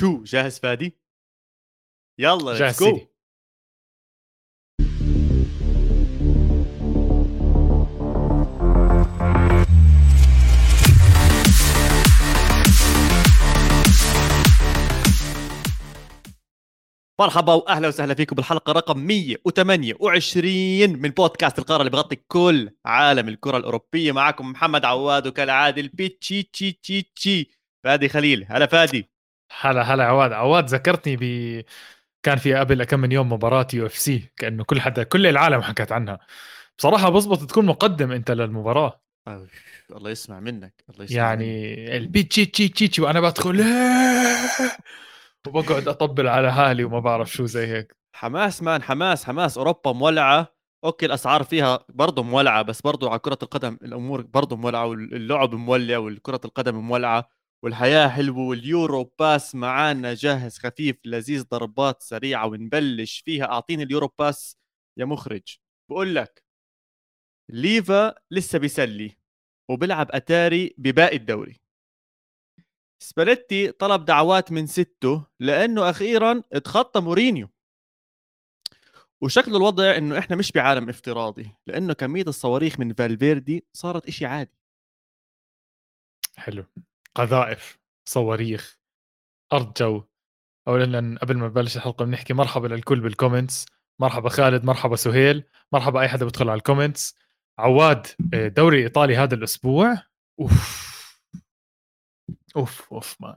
شو جاهز فادي؟ يلا جاهز جو سيدي. مرحبا وأهلا وسهلا فيكم بالحلقة رقم 128 من بودكاست القارة اللي بغطي كل عالم الكرة الأوروبية. معكم محمد عواد وكالعادة البيتشي تشي تشي تشي فادي خليل هلا فادي. هلا هلا عواد. عواد ذكرتني ب كان في قبل كم من يوم مباراة UFC كأنه كل حدا كل العالم حكت عنها. بصراحة بزبط تكون مقدم أنت للمباراة. أوف، الله يسمع منك الله يسمع. يعني البيتشي تشي تشي تشي وأنا بدخل وبقعد أطبل على حالي وما بعرف شو زي هيك. حماس man حماس حماس. أوروبا مولعة. okay الأسعار فيها برضه مولعة بس برضه على كرة القدم الأمور برضه مولعة واللعب مولع والكرة القدم مولعة. والحياة حلوة واليورو باس معانا جاهز خفيف لذيذ ضربات سريعة ونبلش فيها. أعطيني اليورو باس يا مخرج. بقول لك ليفا لسه بيسلي وبيلعب أتاري بباقي الدوري. سباليتي طلب دعوات من سته لأنه أخيرا اتخطى مورينيو. وشكل الوضع إنه إحنا مش بعالم افتراضي لأنه كمية الصواريخ من فالفيردي صارت إشي عادي. حلو. قذائف صواريخ أرض جو. اولا قبل ما نبلش الحلقة بنحكي مرحبا للكل بال comments مرحبا خالد مرحبا سهيل مرحبا أي حدا بدخل على ال comments عواد آه، دوري إيطالي هذا الأسبوع. أوف. أوف أوف man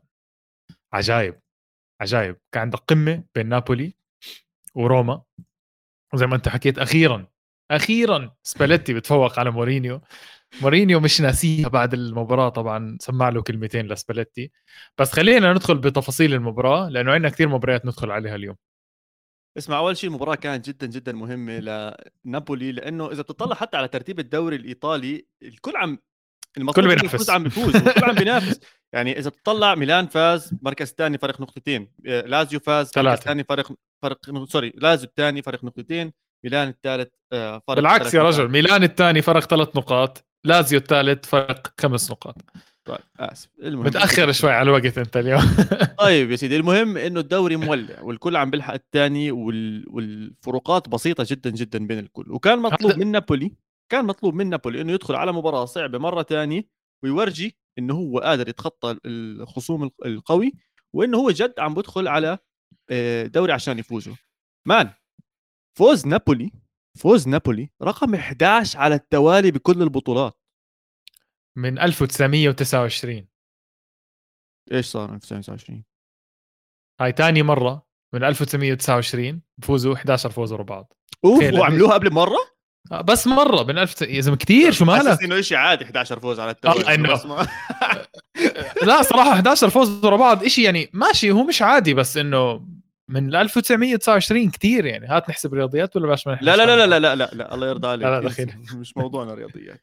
عجايب عجايب. كان عندك قمة بين نابولي وروما. وزي ما أنت حكيت أخيرا أخيرا سباليتي بتفوق على مورينيو. مورينيو مش ناسيها بعد المباراة طبعا سمع له كلمتين لسباليتي بس خلينا ندخل بتفاصيل المباراة لأنه عندنا كثير مباريات ندخل عليها اليوم اسمع أول شيء المباراة كانت جدا جدا مهمة لنابولي لأنه إذا بتطلع حتى على ترتيب الدوري الإيطالي الكل عم المفروض كل بينافس. عم بيفوز والكل عم بينافس يعني إذا بتطلع ميلان فاز مركز ثاني فرق نقطتين آه، لازيو فاز مركز. ثاني فرق فرق sorry لازيو الثاني فرق نقطتين ميلان الثالث آه، فرق بالعكس يا. رجل ميلان الثاني فرق ثلاث نقاط لازيو الثالث فرق خمس نقاط. طيب آسف. المهم متأخر شوي على الوقت أنت اليوم. طيب يا سيدي المهم إنه الدوري مولع والكل عم بيلحق الثاني وال... والفروقات بسيطة جدا جدا بين الكل. وكان مطلوب هذا- من نابولي كان مطلوب من نابولي إنه يدخل على مباراة صعبة مرة ثانية ويورجي إنه هو قادر يتخطى الخصوم الق- القوي وإنه هو جد عم بدخل على آه، دوري عشان يفوزوا مان فوز نابولي فوز نابولي رقم 11 على التوالي بكل البطولات. من 1929 إيش صار 1929 هاي تاني مرة من 1929 بفوزوا 11 فوز ورا بعض. أوف. وعملوها قبل مرة؟ آه، بس مرة من 1000 يا زلمة كثير شو مالك حاسس إنه شيء عادي 11 فوز على التوالي آه، بس ما- لا صراحة 11 فوز ورا بعض شيء يعني ماشي هو مش عادي بس إنه من 1929 كثير يعني هات نحسب رياضيات ولا باش ما نحسب لا لا لا لا لا لا لا, الله يرضى عليك لا، لا،. دخيل. مش موضوعنا رياضيات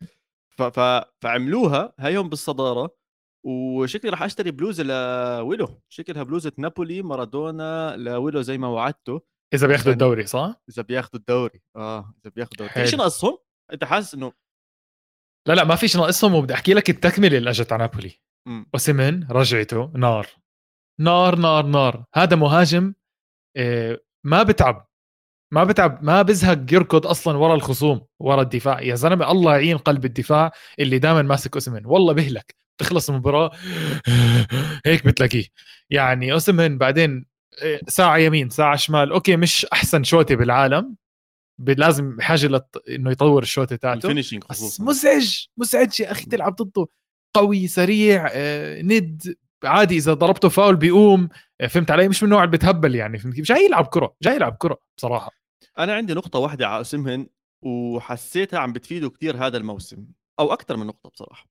ف... ف... فعملوها هيهم بالصدارة وشكلي راح أشتري بلوزه لويلو شكلها بلوزه نابولي مارادونا لويلو زي ما وعدته إذا بياخذوا عشان- الدوري صح؟ إذا بياخذوا الدوري آه إذا بياخذوا الدوري. إيش ناقصهم؟ أنت حاسس إنه لا لا ما فيش ناقصهم وبدي أحكي لك التكملة اللي إجت على نابولي مم. اوسيمن رجعته نار نار نار نار هذا مهاجم ما بتعب. ما بتعب ما بزهق يركض أصلا ورا الخصوم ورا الدفاع. يا زلمة الله يعين قلب الدفاع اللي دائما ماسك اوسيمن والله بهلك تخلص المباراة هيك بتلاقيه. يعني اوسيمن بعدين آه، ساعة يمين ساعة شمال. okay مش أحسن shooter بالعالم. لازم بحاجه لت... إنه يطور الشوته تاعته. بس مزعج مزعج يا أخي تلعب ضده. قوي سريع آه، ند. عادي إذا ضربته فاول بيقوم آه، فهمت علي؟ مش من النوع اللي بتهبل يعني فهمت جاي يلعب كرة جاي يلعب كرة بصراحة. أنا عندي نقطة واحدة على اسمهن وحسيتها عم بتفيده كتير هذا الموسم أو أكثر من نقطة بصراحة.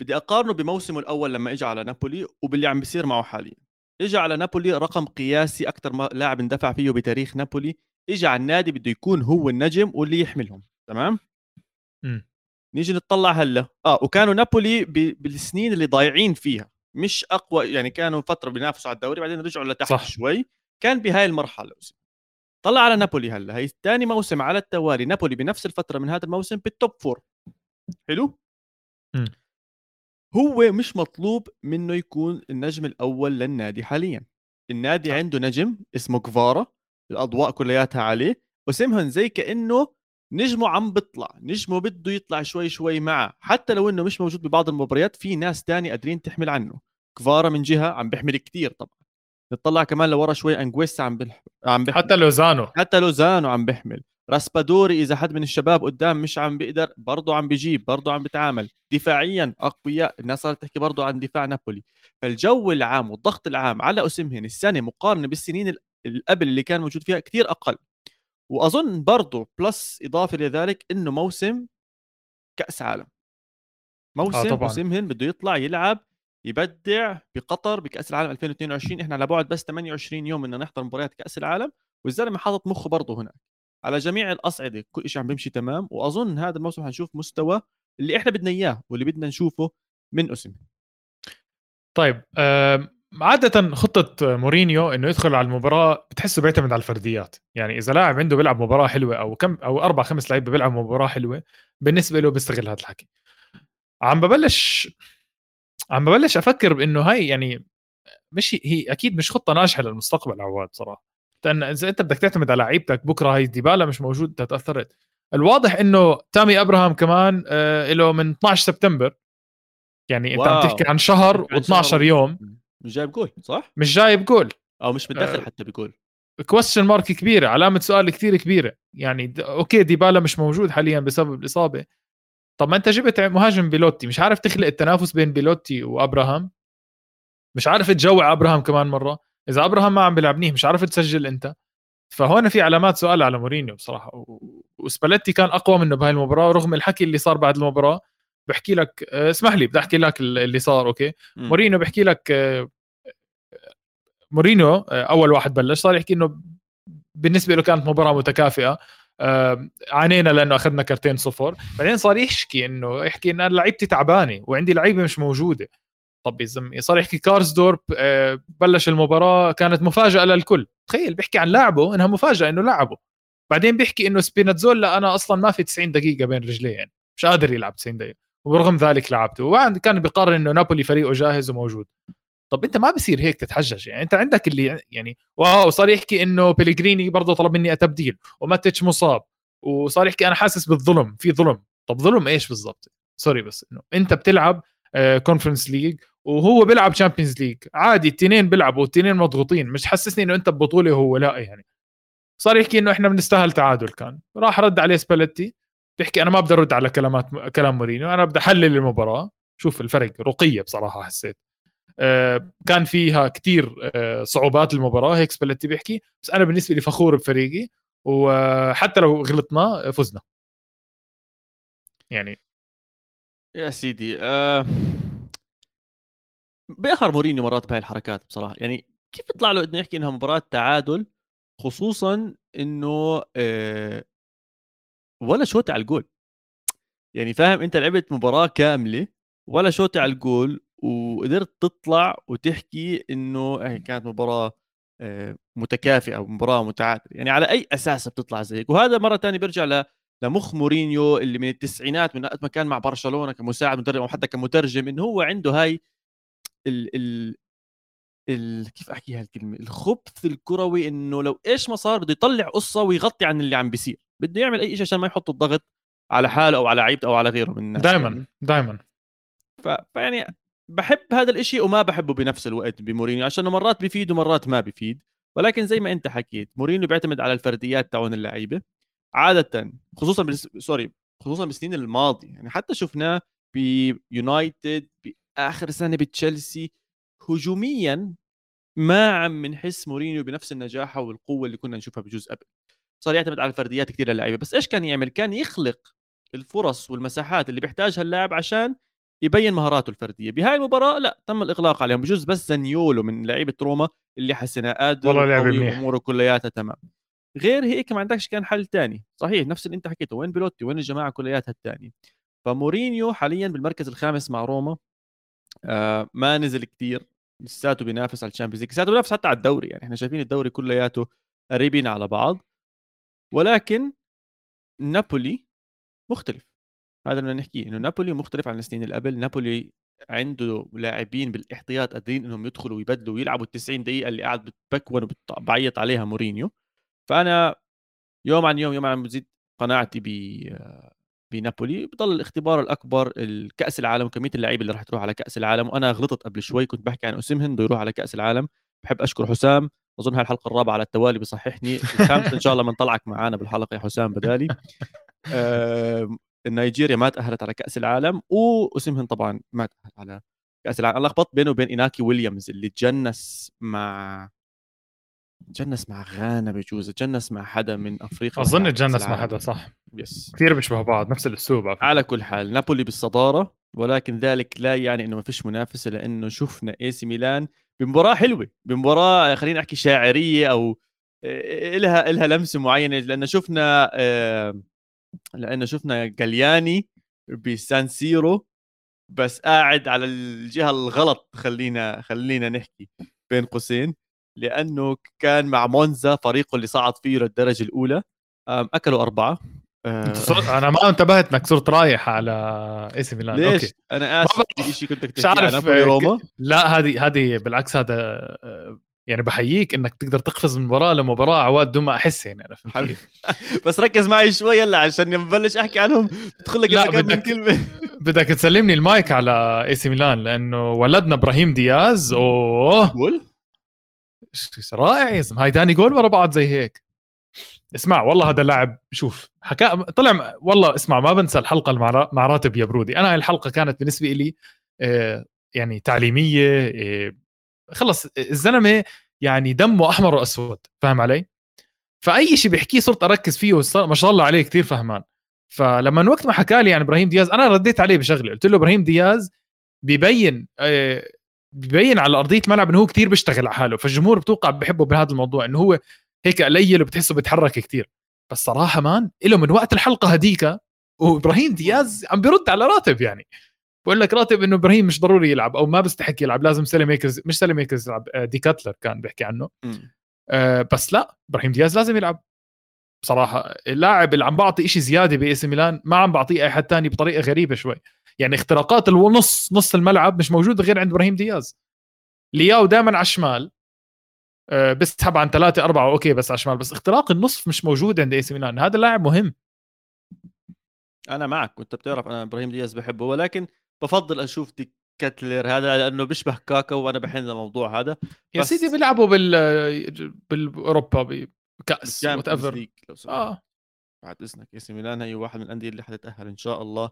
بدي أقارنه بموسمه الأول لما اجى على نابولي وباللي عم بيصير معه حاليا. اجى على نابولي رقم قياسي أكثر لاعب اندفع فيه بتاريخ نابولي اجى على النادي بده يكون هو النجم واللي يحملهم تمام؟ مم. نيجي نطلع هلأ. آه وكانوا نابولي بالسنين اللي ضايعين فيها. مش أقوى يعني كانوا فترة بينافسوا على الدوري بعدين رجعوا لتحت صح. شوي كان بهاي المرحلة طلع على نابولي هلأ هي ثاني موسم على التوالي نابولي بنفس الفترة من هذا الموسم بالتوب فور حلو مم. هو مش مطلوب منه يكون النجم الأول للنادي حاليا النادي صح. عنده نجم اسمه كفارا الأضواء كلياتها عليه وسمهن زي كأنه نجمه عم بيطلع نجمه بده يطلع شوي شوي معه. حتى لو إنه مش موجود ببعض المباريات في ناس تاني قادرين تحمل عنه. كفارا من جهة عم بيحمل كتير طبعا. نطلع كمان لورا شوي انجويسا عم بيح... عم بيحمل حتى لوزانو. حتى لوزانو عم بيحمل. راسبادوري إذا حد من الشباب قدام مش عم بيقدر برضه عم بيجيب برضه عم بيتعامل. دفاعيا أقوياء الناس صارت تحكي برضه عن دفاع نابولي. فالجو العام والضغط العام على اسمهن السنة مقارنة بالسنين اللي قبل اللي كان موجود فيها كثير أقل. وأظن برضه بلس إضافة لذلك إنه موسم كأس عالم. موسم آه طبعاً. وسمهن بده يطلع يلعب يبدع بقطر بكأس العالم 2022 إحنا على بعد بس 28 يوم بدنا نحضر مباريات كأس العالم والزلمة حاطط مخه برضه هناك. على جميع الأصعدة كل شيء عم بيمشي تمام وأظن هذا الموسم حنشوف مستوى اللي إحنا بدنا إياه واللي بدنا نشوفه من اسم طيب عادة خطة مورينيو إنه يدخل على المباراة بتحسه بيعتمد على الفرديات، يعني إذا لاعب عنده بيلعب مباراة حلوة أو كم أو أربع خمس لعيبة بيلعبوا مباراة حلوة بالنسبة له بيستغل هذا الحكي. عم ببلش عم ببلش أفكر بإنه هاي يعني مش هي أكيد مش خطة ناجحة للمستقبل عواد صراحة. لأن إذا أنت بدك تعتمد على لعيبتك بكرة هاي ديبالا مش موجود أنت تأثرت. الواضح إنه تامي أبراهام كمان آه له من 12 سبتمبر يعني أنت عم. تحكي عن شهر و12 يوم مش جايب جول صح؟ مش جايب جول. أو مش متدخل آه. حتى ب goal. question mark كبيرة علامة سؤال كثير كبيرة. يعني د... okay ديبالا مش موجود حاليا بسبب الإصابة. طب ما أنت جبت مهاجم بيلوتي مش عارف تخلق التنافس بين بيلوتي وأبراهام؟ مش عارف تجوع أبراهام كمان مرة. إذا أبراهام ما عم بيلعب منيح مش عارف تسجل أنت. فهون في علامات سؤال على مورينيو بصراحة و... وسباليتي كان أقوى منه بهاي المباراة رغم الحكي اللي صار بعد المباراة. بحكي لك آه، اسمح لي بدي أحكي لك اللي صار okay. مورينيو بحكي لك آه، مورينيو آه، أول واحد بلش صار يحكي إنه بالنسبة له كانت مباراة متكافئة عانينا لأنه أخذنا كرتين صفر بعدين صار يحكي إنه يحكي إن أنا لعيبتي تعبانة وعندي لعيبة مش موجودة. طب يا زلمة صار يحكي كارسدورب آه، بلش المباراة كانت مفاجأة للكل. تخيل بيحكي عن لاعبه إنها مفاجأة إنه لعبه. بعدين بيحكي إنه سبيناتزولا أنا أصلا ما في 90 دقيقة بين رجليه يعني مش قادر يلعب 90 دقيقة. ورغم ذلك لعبته. وبعد كان بيقرر إنه نابولي فريقه جاهز وموجود. طب أنت ما بصير هيك تتحجج. يعني أنت عندك اللي يعني wow صار يحكي إنه بيليجريني برضه طلب مني التبديل وماتيتش مصاب وصار يحكي أنا حاسس بالظلم في ظلم. طب ظلم إيش بالضبط؟ sorry بس إنه أنت بتلعب Conference League وهو بيلعب Champions League عادي التنين بيلعبوا والتنين مضغوطين مش حسسني إنه أنت ببطولة وهو لا يعني. صار يحكي إنه إحنا بنستاهل تعادل كان. راح رد عليه سباليتي بيحكي أنا ما بدي أرد على كلامات كلام مورينيو أنا بدي أحلل المباراة. شوف الفرق رقية بصراحة حسيت. آه، كان فيها كتير آه، صعوبات المباراة هيك سباليتي بيحكي. بس أنا بالنسبة لي فخور بفريقي وحتى لو غلطنا فزنا. يعني. يا سيدي آه... بيأخر مورينيو مرات بهاي الحركات بصراحة. يعني كيف يطلع له إنه يحكي إنها مباراة تعادل؟ خصوصا إنه آه... ولا shot على الجول. يعني فاهم أنت لعبت مباراة كاملة ولا shot على الجول وقدرت تطلع وتحكي إنه هي كانت مباراة آه، متكافئة ومباراه متعادلة. يعني على أي أساس بتطلع زي هيك؟ وهذا مرة ثانية بيرجع ل لمخ مورينيو اللي من التسعينات من وقت ما كان مع برشلونة كمساعد مدرب أو حتى كمترجم إنه هو عنده هاي ال ال ال كيف أحكي هالكلمة؟ الخبث الكروي إنه لو إيش ما صار بده يطلع قصة ويغطي عن اللي عم بيصير. بده يعمل أي شيء عشان ما يحط الضغط على حاله أو على لعيبته أو على غيره من الناس دائما يعني. دائما ف... فيعني بحب هذا الإشي وما بحبه بنفس الوقت بمورينيو عشان مرات بيفيد ومرات ما بيفيد ولكن زي ما أنت حكيت مورينيو بيعتمد على الفرديات تاعون اللعيبة. عاده خصوصا بالس... sorry خصوصا بالسنين الماضية يعني حتى شفناه بيونايتد بآخر سنة بتشيلسي هجوميا ما عم نحس مورينيو بنفس النجاعة والقوة اللي كنا نشوفها بجزء قبل. صار يعتمد على الفرديات كثير للعيبة. بس إيش كان يعمل؟ كان يخلق الفرص والمساحات اللي بيحتاجها اللاعب عشان يبين مهاراته الفردية. بهاي المباراة لا تم الإغلاق عليهم بجوز بس زانيولو من لعيبة روما اللي حسنا قادر والله لعب منيح. اموره كلياتها تمام. غير هيك ما عندكش كان حل تاني. صحيح نفس اللي أنت حكيته وين بيلوتي؟ وين الجماعة كلياتها الثانية فمورينيو حاليا بالمركز الخامس مع روما آه ما نزل كثير لساته بينافس على ال Champions League. لساته بينافس حتى على الدوري يعني. إحنا شايفين الدوري كلياته قريبين على بعض. ولكن نابولي مختلف. هذا اللي نحكيه إنه نابولي مختلف عن السنين اللي قبل. نابولي عنده لاعبين بالاحتياط قادرين إنهم يدخلوا ويبدلوا ويلعبوا ال 90 دقيقة اللي قاعد بتبكبك وبعيط عليها مورينيو. فأنا يوم عن يوم يوم عن بزيد قناعتي ب بنابولي. بضل الاختبار الأكبر الكأس العالم كميه اللعيبة اللي راح تروح على كأس العالم. وأنا غلطت قبل شوي كنت بحكي عن اسمهن بده يروح على كأس العالم. بحب أشكر حسام. أظن هاي الحلقة الرابعة على التوالي بصححني الخامسه إن شاء الله بنطلعك معنا بالحلقة يا حسام بدالي. آه نيجيريا ما تأهلت على كأس العالم واسمهن طبعا ما تأهل على كأس العالم. أنا لخبطت بينه وبين إيناكي ويليامز اللي تجنس مع تجنس مع غانا بجوز تجنس مع حدا من أفريقيا أظن تجنس مع حدا صح. yes كثير بيشبه بعض نفس الأسلوب على كل حال نابولي بالصدارة ولكن ذلك لا يعني إنه ما فيش منافسة لأنه شفنا إي سي ميلان بمباراة حلوة بمباراة خلينا نحكي شاعرية أو إلها إلها لمسة معينة. لأن شفنا لأنه شفنا جالياني بسان سيرو بس قاعد على الجهة الغلط خلينا خلينا نحكي بين قوسين. لأنه كان مع مونزا فريقه اللي صعد فيه للدرجة الأولى. أكلوا أربعة. أه. أنا ما انتبهت إنك صرت رايح على إي سي ميلان. ليش؟ أوكي. أنا آسف في شيء كنت مش عارف روما. لا هذه هذه بالعكس هذا آه، يعني بحييك إنك تقدر تقفز من مباراه لمباراة عواد بدون ما أحس يعني أنا فهمت بس ركز معي شوي هلا عشان ببلش أحكي عنهم تدخل لك لا بدك كلمه بدك تسلمني المايك على إي سي ميلان لأنه ولدنا إبراهيم دياز. أوه. جول رائع يا زلمة. هاي ثاني جول ورا بعض زي هيك. اسمع والله هذا اللاعب شوف حكا طلع والله اسمع ما بنسى الحلقة مع راتب يا برودي. أنا الحلقة كانت بالنسبة لي آه، يعني تعليمية آه، خلص الزلمة يعني دمه أحمر وأسود فاهم علي؟ فأي شيء بيحكيه صرت أركز فيه ما شاء الله عليه كثير فهمان. فلما وقت ما حكى لي يعني إبراهيم دياز أنا رديت عليه بشغله قلت له إبراهيم دياز ببين آه، ببين على أرضية ملعب إنه هو كثير بيشتغل على حاله. فالجمهور بتوقع بحبه بهذا الموضوع إنه هو هيك قليل وبتحسه بيتحرك كثير بس صراحة man له من وقت الحلقة هديك وإبراهيم دياز عم بيرد على راتب يعني. بقول لك راتب إنه إبراهيم مش ضروري يلعب أو ما بيستحق يلعب لازم سيليميكرز مش سيليميكرز يلعب آه، دي كيتلير كان بيحكي عنه. آه بس لا إبراهيم دياز لازم يلعب. بصراحه اللاعب اللي عم بعطي شيء زيادة بإي سي ميلان ما عم بعطيه أي حد ثاني بطريقة غريبة شوي. يعني اختراقات النص نص الملعب مش موجوده غير عند إبراهيم دياز. لياو دائما على الشمال. بسحب عن ثلاثة أربعة أوكي بس على الشمال. بس اختراق النصف مش موجود عند اي سي ميلان هذا اللاعب مهم. أنا معك وأنت بتعرف أنا إبراهيم دياز بحبه ولكن بفضل أشوف دي كيتلير هذا لأنه بيشبه كاكا وأنا بحن الموضوع هذا. يا سيدي بيلعبوا بال بالأوروبا بكأس whatever آه. بعد إذنك اي سي ميلان هي واحد من الأندية اللي حتتأهل إن شاء الله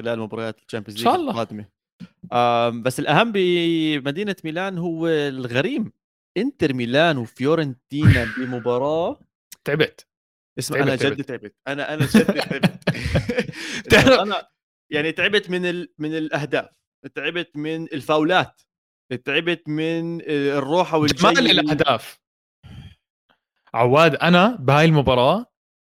خلال مباريات ال Champions League القادمة. بس الأهم بمدينة ميلان هو الغريم. انتر ميلان وفيورنتينا بمباراة. تعبت. اسمع أنا جد تعبت. أنا أنا جد تعبت. أنا يعني تعبت من ال... من الأهداف. تعبت من الفاولات. تعبت من الروحه والجاي. جمال الأهداف. عواد أنا بهاي المباراة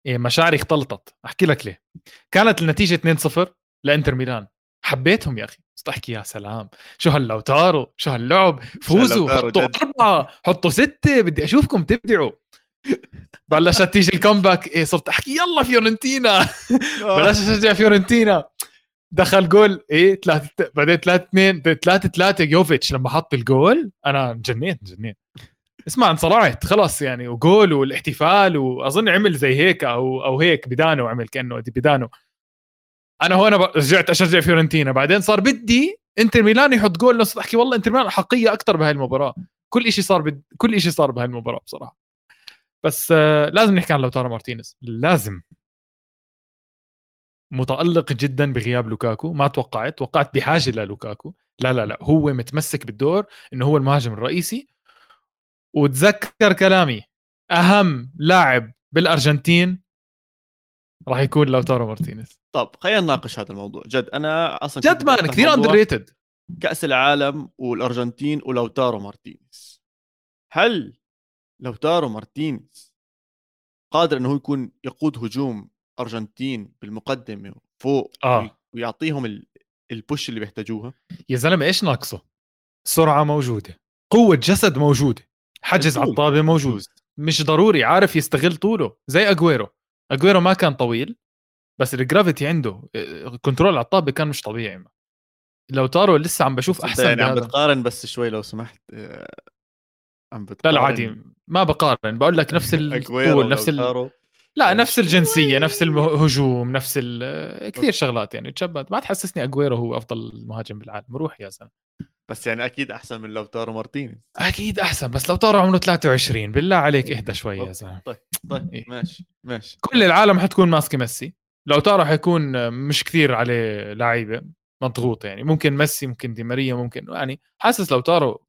إيه، مشاعري اختلطت. أحكي لك ليه. كانت النتيجة 2-0 لإنتر ميلان. حبيتهم يا أخي. بس احكي يا سلام. شو هاللوتارو؟ شو هاللعب؟ فوزوا حطوا أربعة حطوا ستة بدي أشوفكم تبدعوا. بلشت تيجي ال comeback إيه صرت أحكي يلا فيورنتينا. بلشت أشجع فيورنتينا. دخل جول إيه ثلاثة بعدين 3 2 3 3 يوفيتش لما حط الجول أنا جنيت جنيت اسمع انصرعت خلاص يعني. وجول والاحتفال وأظن عمل زي هيك أو أو هيك بدانه عمل كأنه بدانه. أنا هون رجعت أشجع فيورنتينا. بعدين صار بدي إنتر ميلان يحط جول نص أحكي والله إنتر ميلان حقية أكثر بهاي المباراة. كل شيء صار بد... كل شيء صار بهاي المباراة بصراحة. بس آه لازم نحكي عن لوتارو مارتينيز. لازم. متألق جدا بغياب لوكاكو. ما توقعت. توقعت بحاجة للوكاكو لا لا لا. هو متمسك بالدور إنه هو المهاجم الرئيسي. وتذكر كلامي أهم لاعب بالأرجنتين راح يكون لوتارو مارتينيز. طب خلينا نناقش هذا الموضوع. جد أنا أصلا جد man كثير underrated كأس العالم والأرجنتين ولوتارو مارتينيز. هل لوتارو مارتينيز قادر إنه هو يكون يقود هجوم أرجنتين بالمقدمة فوق آه. ويعطيهم ال push اللي بيحتاجوها؟ يا زلمة إيش ناقصه؟ سرعة موجودة قوة جسد موجودة حجز على الطابه موجود مش ضروري عارف يستغل طوله زي أجويرو. أجويرو ما كان طويل بس ال gravity عنده control على الطابة كان مش طبيعي لوتارو لسه عم بشوف احسن يعني عم. بتقارن بس شوي لو سمحت عم لا بتقارن لا عادي ما بقارن بقول لك نفس الطول نفس ال... لا نفس الجنسية. نفس الهجوم نفس ال... كثير شغلات يعني تشبت ما تحسسني اجويرو هو أفضل مهاجم بالعالم. روح يا زلمة. بس يعني أكيد أحسن من لوتارو مارتينيز. أكيد أحسن بس لوتارو عمره 23 بالله عليك إهدى شوي يا زلمة. طيب طيب إيه. ماشي ماشي. كل العالم حتكون ماسكة ميسي. لوتارو حيكون مش كثير عليه لعيبة مضغوط يعني. ممكن ميسي ممكن دي ماريا ممكن يعني حاسس لوتارو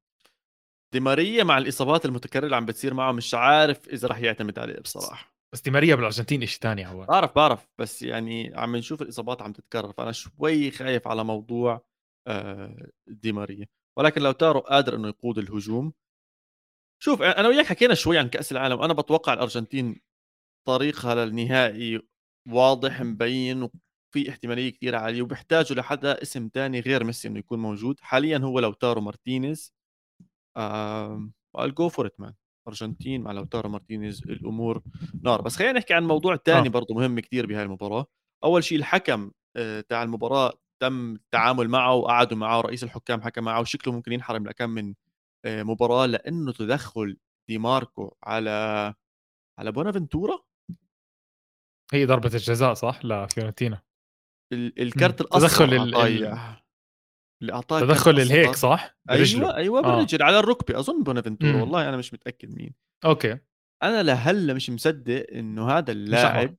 دي ماريا مع الإصابات المتكررة اللي عم بتصير معه مش عارف إذا رح يعتمد عليه بصراحة. بس دي ماريا بالأرجنتين شيء ثاني عواد. بعرف بعرف بس يعني عم نشوف الإصابات عم تتكرر فأنا شوي خايف على موضوع آه، دي ماريا. ولكن لوتارو قادر إنه يقود الهجوم شوف أنا وياك حكينا شوي عن كأس العالم. أنا بتوقع الأرجنتين طريقها للنهائي واضح مبين وفي احتمالية كثير عالية وبيحتاجوا لحدا اسم تاني غير ميسي إنه يكون موجود. حاليا هو لوتارو مارتينيز. go for it man ارجنتين مع لوتارو مارتينيز الأمور نار بس خلينا نحكي عن موضوع تاني آه. برضه مهم كثير بهاي المباراة أول شيء الحكم آه، تاع المباراة تم التعامل معه وقعدوا معه رئيس الحكام حكى معه وشكله ممكن ينحرم لكم من آه، مباراة لأنه تدخل دي ماركو على على بونافنتورا هي ضربة الجزاء صح لفيورنتينا ال- الكرت مم. الأصفر تدخل ال-. اللي اعطاه تدخل الهيك. صح برجله أيوه أيوه آه. بالرجل على الركبة أظن بونافنتورا. والله أنا مش متأكد مين أوكي أنا لهلا مش مصدق إنه هذا. اللاعب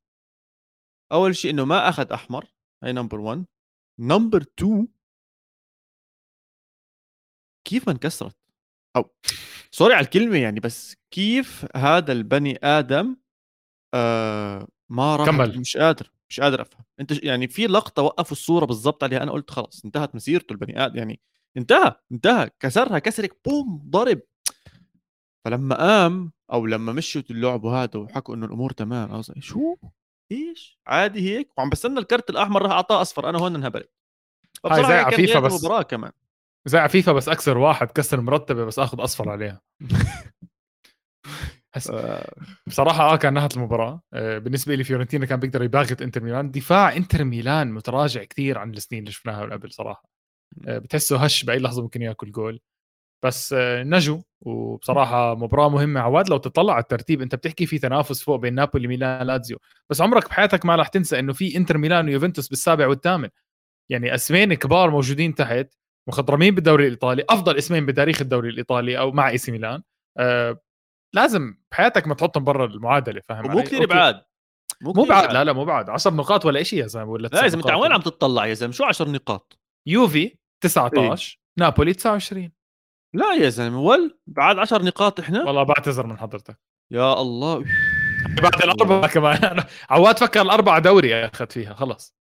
أول شيء إنه ما أخذ أحمر هي number 1 number 2 كيف ما انكسرت أو سوري على الكلمة يعني بس كيف هذا البني آدم آه ما راح كمل. مش قادر مش قادر أفهم. أنت يعني في لقطة وقفوا الصورة بالضبط عليها أنا قلت خلاص انتهت مسيرته البني آدم يعني انتهى انتهى كسرها كسرك بوم ضرب. فلما قام أو لما مشوا اللعب هذا وحكوا إنه الأمور تمام أنا قصدي شو؟ إيش؟ عادي هيك؟ وعم بستنى الكرت الأحمر راح أعطاه أصفر أنا هون انهبلت. فبصراحة زي نهاية بس. كمان. زي عفيفة بس اكسر واحد كسر مرتبة بس أخذ أصفر عليها. حس آه، بصراحة آه كان نهت المباراة. آه، بالنسبة لي فيورنتينا كان بيقدر يباغت إنتر ميلان. دفاع إنتر ميلان متراجع كثير عن السنين اللي شفناها من قبل صراحة. آه، بتحسه هش بأي لحظة ممكن ياكل جول. بس آه، نجوا. وبصراحة مباراة مهمة. عواد لو تطلع على الترتيب أنت بتحكي في تنافس فوق بين نابولي ميلان لازيو بس عمرك بحياتك ما راح تنسى إنه في إنتر ميلان ويوفنتوس بالسابع والثامن. يعني اسمين كبار موجودين تحت مخضرمين بالدوري الإيطالي أفضل اسمين بتاريخ الدوري الإيطالي أو مع إي سي ميلان. لازم بحياتك ما تحطهم برا المعادلة فاهم علي؟ كثير. بعاد مو كثير بعد لا لا مو بعد 10 نقاط ولا شيء يا زلمة ولا لا يا زلمة أنت. وين عم تطلع يا زلمة؟ شو 10 نقاط؟ يوفي 19 نابولي 29 لا يا زلمة ول بعد 10 نقاط إحنا؟ والله بعتذر من حضرتك. يا الله بعد الأربعة كمان. عواد فكر الأربعة دوري اخذ فيها خلص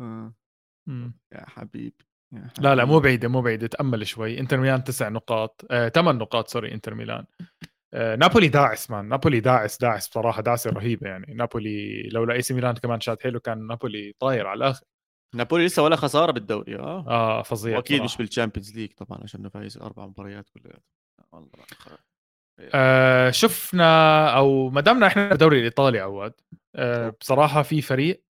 آه،. يا حبيبي. لا لا مو. بعيدة مو بعيدة تأمل شوي. إنتر ميلان تسع نقاط آه، ثمان نقاط sorry إنتر ميلان. آه، نابولي داعس man. نابولي داعس داعس بصراحة داعسة رهيبة يعني. نابولي لولا إي سي ميلان كمان شاد حلو كان نابولي طاير على الآخر. نابولي لسه ولا خسارة بالدوري آه. آه فظيع وأكيد بصراحة. مش بالشامبيونز ليج طبعا عشان فايز أربع مباريات كلها. والله خير. آه شفنا أو ما دامنا إحنا بالدوري الإيطالي عواد آه بصراحة في فريق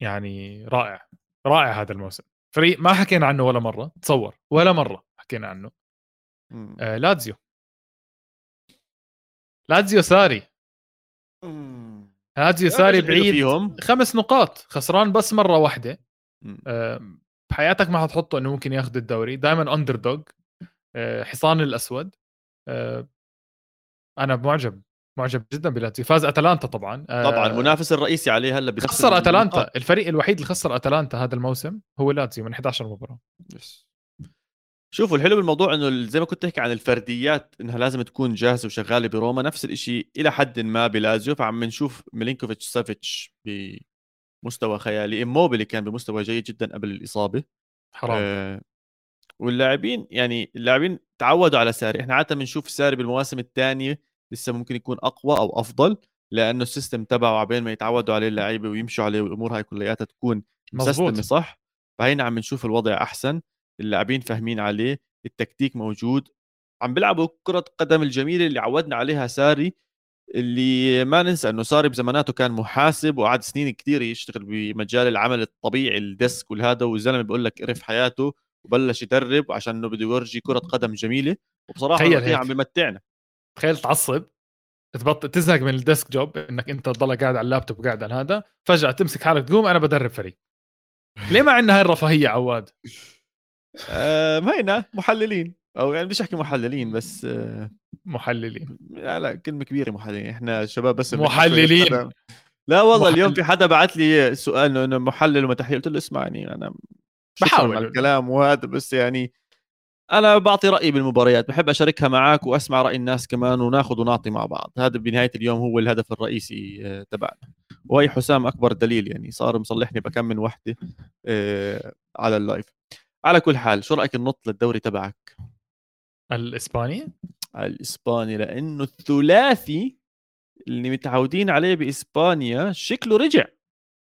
يعني رائع رائع هذا الموسم. فريق ما حكينا عنه ولا مرة. تصور. ولا مرة حكينا عنه. آه لازيو لازيو ساري. مم. لازيو ساري بعيد فيهم؟ خمس نقاط. خسران بس مرة واحدة. آه، بحياتك ما حتحطه إنه ممكن ياخذ الدوري. دائما underdog حصان الأسود. آه، أنا معجب. معجب جدا بلاتسيو فاز أتلانتا طبعا. آه، طبعا المنافس الرئيسي عليه هلا بنفس خسر أتلانتا. النقاط. الفريق الوحيد اللي خسر أتلانتا هذا الموسم هو لاتسيو من 11 مباراة. yes. شوفوا الحلو بالموضوع إنه زي ما كنت تحكي عن الفرديات إنها لازم تكون جاهزة وشغالة بروما. نفس الشيء إلى حد ما بلازيو فعم نشوف ميلينكوفيتش سافيتش بمستوى خيالي. إموبيلي كان بمستوى جيد جدا قبل الإصابة. حرام. آه واللاعبين يعني اللاعبين تعودوا على ساري. إحنا عادة بنشوف ساري بالمواسم الثانية لسه ممكن يكون أقوى أو أفضل لأنه ال system تبعه عبين ما يتعودوا عليه اللعيبة ويمشوا عليه والأمور هاي كلياتها تكون مزبوط صح؟ فهينا عم نشوف الوضع أحسن اللاعبين فاهمين عليه التكتيك موجود. عم بيلعبوا كرة قدم الجميلة اللي عودنا عليها ساري اللي ما ننسى إنه صار بزماناته كان محاسب وقعد سنين كثير يشتغل بمجال العمل الطبيعي ال desk والهذا والزلمة بيقول لك قرف حياته وبلش يدرب عشان إنه بده يورجي كرة قدم جميلة وبصراحة عم بمتعنا. تخيل تعصب تبطل تزهق من ال desk job إنك أنت تضلك قاعد على اللابتوب قاعد على هذا فجأة تمسك حالك تقوم أنا بدرب فريق. ليه ما عندنا هاي الرفاهية عواد؟ آه هينا محللين. أو يعني مش أحكي محللين بس آه محللين لا لا كلمة كبيرة محللين. إحنا شباب بس محللين. لا والله محل... اليوم في حدا بعت لي سؤال إنه محلل ومتحليل قلت له اسمعني أنا بحاول. الكلام وهذا بس يعني أنا بعطي رأيي بالمباريات بحب أشاركها معك وأسمع رأي الناس كمان وناخذ ونعطي مع بعض. هذا بنهاية اليوم هو الهدف الرئيسي آه، تبعنا. وهي حسام أكبر دليل يعني صار مصلحني بكم من وحدة آه، على اللايف. على كل حال شو رأيك ننط للدوري تبعك؟ الإسباني؟ الإسباني لأنه الثلاثي اللي متعودين عليه بإسبانيا شكله رجع.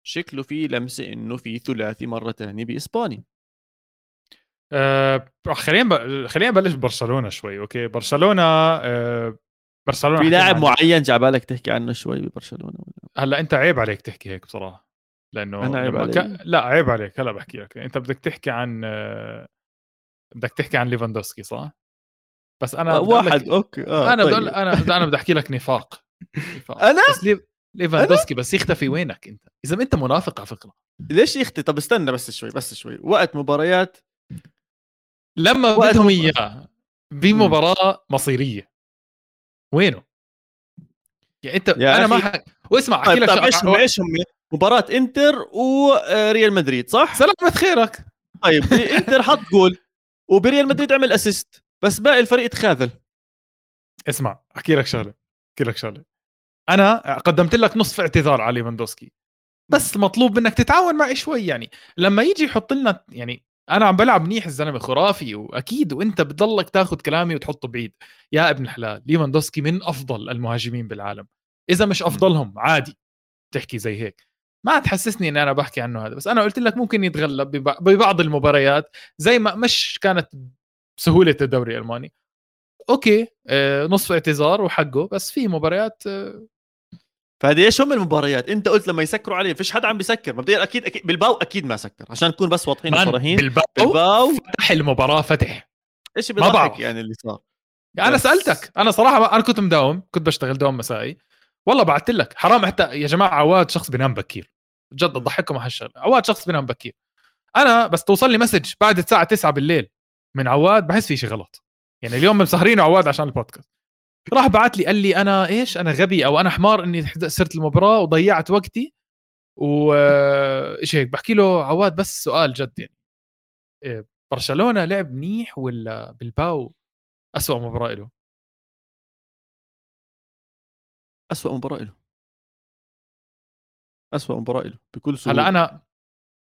شكله في لمسة إنه في ثلاثي مرة ثانية بإسبانيا. آه خلينا ب... خلينا نبلش ببرشلونة شوي أوكي برشلونة آه برشلونة في لاعب معين جعبالك تحكي عنه شوي ببرشلونة هلأ أنت عيب عليك تحكي هيك بصراحة لأنه أنا عيب عليك ك... لا عيب عليك هلأ بحكي لك أنت بدك تحكي عن آه بدك تحكي عن ليفاندوسكي صح؟ بس أنا آه واحد لك... أوكي آه أنا طيب. بدل... أنا أنا بدي أحكي لك نفاق, نفاق. أنا بس لي... ليفاندوسكي بس يختفي وينك أنت؟ إذا أنت منافق على فكرة ليش يختفي؟ طب استنى بس شوي بس شوي وقت مباريات لما بدهم اياه بمباراة مصيرية. وينه؟ يعني أنت يا أنا ما ح... واسمع أحكي طيب لك طيب إيش إيش هم؟ مباراة إنتر وريال مدريد صح؟ سلامة خيرك. طيب إنتر حط جول وبريال مدريد عمل assist بس باقي الفريق تخاذل. اسمع أحكي لك شغلة أحكي لك شغلة. أنا قدمت لك نصف اعتذار على ليفاندوسكي بس مطلوب منك تتعاون معي شوي يعني لما يجي يحط لنا يعني أنا عم بلعب منيح الزلمة خرافي وأكيد وأنت بتضلك تاخذ كلامي وتحطه بعيد. يا ابن الحلال ليفاندوسكي من أفضل المهاجمين بالعالم. إذا مش أفضلهم عادي. تحكي زي هيك. ما تحسسني إني أنا بحكي عنه هذا بس أنا قلت لك ممكن يتغلب ببعض المباريات زي ما مش كانت سهوله الدوري الألماني. أوكي آه، نصف اعتذار وحقه بس في مباريات آه، فهذه إيش هم المباريات؟ أنت قلت لما يسكروا عليه فيش حدا عم بيسكر. مبدئيا أكيد أكيد بالباو أكيد ما سكر. عشان نكون بس واضحين وصريحين. بالباو, بالباو فتح المباراة فتح. إيش بيضحك يعني اللي صار؟ يعني أنا سألتك. أنا صراحة أنا كنت مداوم كنت بشتغل دوام مسائي. والله بعثت لك. حرام حتى يا جماعة عواد شخص بينام بكير. جد ضحككم على هالشغلة. عواد شخص بينام بكير. أنا بس توصل لي message بعد الساعة 9 بالليل من عواد بحس في شيء غلط. يعني اليوم مسهرين عواد عشان البودكاست. راح بعت لي قال لي أنا إيش أنا غبي أو أنا حمار إني صرت المباراة وضيعت وقتي وايش هيك بحكي له عواد بس سؤال جد يعني. إيه، برشلونة لعب منيح ولا بالباو أسوأ مباراة له أسوأ مباراة له أسوأ مباراة له بكل سهولة. هلا أنا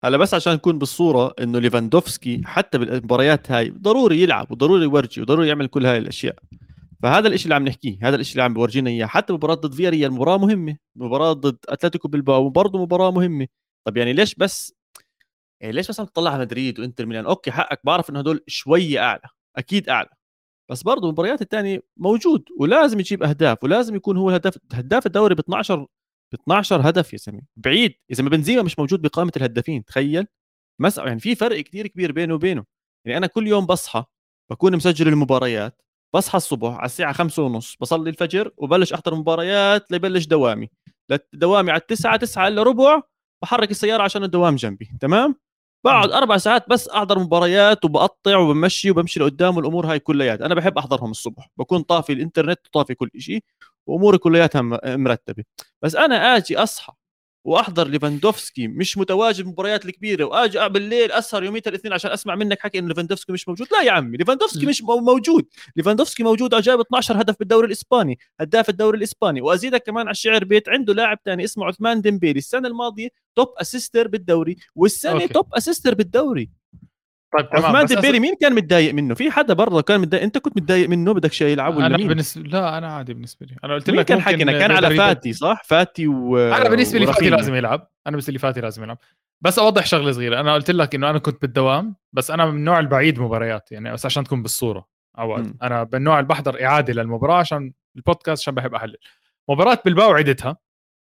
هلا بس عشان نكون بالصورة إنه ليفاندوفسكي حتى بالمباريات هاي ضروري يلعب وضروري يورجي وضروري يعمل كل هاي الأشياء. فهذا الشيء اللي عم نحكيه هذا الشيء اللي عم بيورجينا إياه. حتى مباراة ضد فياريال مباراة مهمة. مباراة ضد أتلتيكو بالباو برضه مباراة مهمة. طب يعني ليش بس يعني ليش بس عم تطلع على مدريد وإنتر ميلان؟ أوكي حقك بعرف إنه هدول شوية أعلى أكيد أعلى. بس برضه المباريات الثانية موجود ولازم يجيب أهداف ولازم يكون هو الهداف هداف الدوري ب 12 ب 12 هدف يا زلمه بعيد اذا ما بنزيما مش موجود بقائمة الهدافين تخيل. بس يعني في فرق كثير كبير بينه وبينه. يعني أنا كل يوم بصحى بكون مسجل المباريات. بصحى الصبح على الساعة خمسة ونص بصلي الفجر وبلش أحضر مباريات ليبلش دوامي. دوامي على التسعة تسعة إلا ربع بحرك السيارة عشان الدوام جنبي تمام؟ بقعد أربع ساعات بس أحضر مباريات وبقطع وبمشي وبمشي لقدام والأمور هاي كليات أنا بحب أحضرهم الصبح بكون طافي الإنترنت وطافي كل شيء وأموري كلياتها مرتبة. بس أنا آجي أصحى وأحضر ليفاندوفسكي مش متواجد بالمباريات الكبيرة وآجي بالليل أسهر يومية الاثنين عشان أسمع منك حكي انه ليفاندوفسكي مش موجود. لا يا عمي ليفاندوفسكي مش موجود. ليفاندوفسكي موجود جايب 12 هدف بالدوري الإسباني هداف الدوري الإسباني. وأزيدك كمان على الشعر بيت عنده لاعب ثاني اسمه عثمان ديمبيلي. السنة الماضية top assister بالدوري والسنة أوكي. top assister بالدوري. طيب تمام عثمان ديمبيلي مين كان متضايق منه؟ في حدا برضه كان متضايق أنت كنت متضايق منه بدك شيء يلعب ولا أنا مين؟ بالنسبة لا أنا عادي بالنسبة لي. أنا قلت لك كان حكينا؟ كان على فاتي صح؟ فاتي و أنا بالنسبة لي فاتي لازم يلعب. أنا بالنسبة لي فاتي لازم يلعب. بس أوضح شغلة صغيرة. أنا قلت لك إنه أنا كنت بالدوام بس أنا من النوع اللي بعيد مباريات يعني بس عشان تكون بالصورة. عواد أنا من النوع اللي بحضر إعادة للمباراة عشان البودكاست عشان بحب أحلل. مباراة بلباو عدتها.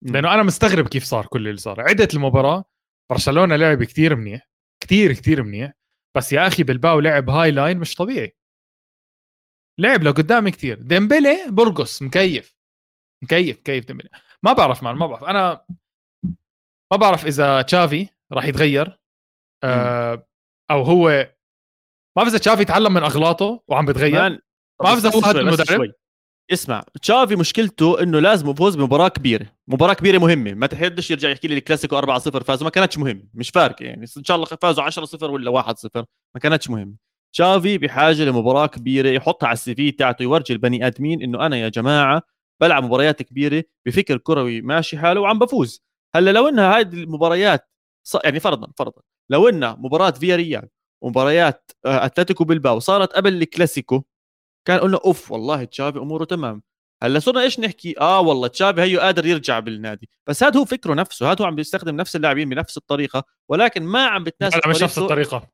لأنه أنا مستغرب كيف صار كل اللي صار. عدت المباراة برشلونة لعب كتير منيح كتير كتير منيح. بس يا أخي بلباو لعب high line مش طبيعي. لعب لقدام كتير. ديمبلي برقص مكيف. مكيف كيف ديمبلي؟ ما بعرف مان ما بعرف. أنا ما بعرف إذا تشافي راح يتغير. آه أو هو ما بعرف إذا تشافي تعلم من أغلاطه وعم بتغير. ما بعرف إذا هو هذا بس المدرب. اسمع تشافي مشكلته إنه لازم يفوز بمباراة كبيرة مباراة كبيرة مهمة ما تحدش يرجع يحكي لي الكلاسيكو 4-0 فازوا ما كانتش مهم مش فارقة يعني إن شاء الله فازوا 10-0 ولا 1-0 ما كانتش مهم تشافي بحاجة لمباراة كبيرة يحطها على ال CV تاعته يورجي البني آدمين إنه أنا يا جماعة بلعب مباريات كبيرة بفكر كروي ماشي حاله وعم بفوز هلأ لو إنها هذه المباريات. يعني فرضا فرضا لو إنها مباراة فيا ريال ومباريات آه، أتلتيكو بالباو صارت قبل الكلاسيكو كان قلنا أوف والله تشافي أموره تمام. هلأ صرنا إيش نحكي؟ آه والله تشافي هيو قادر يرجع بالنادي. بس هذا هو فكره نفسه هذا هو عم بيستخدم نفس اللاعبين بنفس الطريقة ولكن ما عم بتناسب لا مش نفس. الطريقة.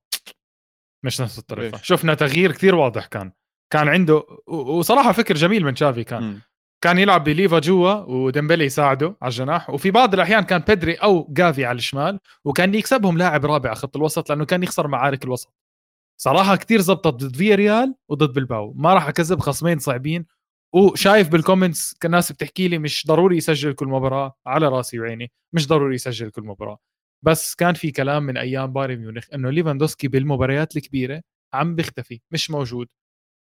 مش نفس الطريقة. ليش؟ شفنا تغيير كثير واضح كان. كان عنده وصراحة فكر جميل من تشافي كان. مم. كان يلعب بليفا جوا وديمبلي يساعده على الجناح وفي بعض الأحيان كان بيدري أو جافي على الشمال وكان يكسبهم لاعب رابع على خط الوسط لأنه كان يخسر معارك الوسط. صراحة كتير زبطت ضد فيا ريال وضد بالباو ما راح أكذب خصمين صعبين. وشايف بال comments كان ناس بتحكي لي مش ضروري يسجل كل مباراة. على راسي وعيني. مش ضروري يسجل كل مباراة. بس كان في كلام من أيام بايرن ميونخ إنه ليفاندوسكي بالمباريات الكبيرة عم بيختفي مش موجود.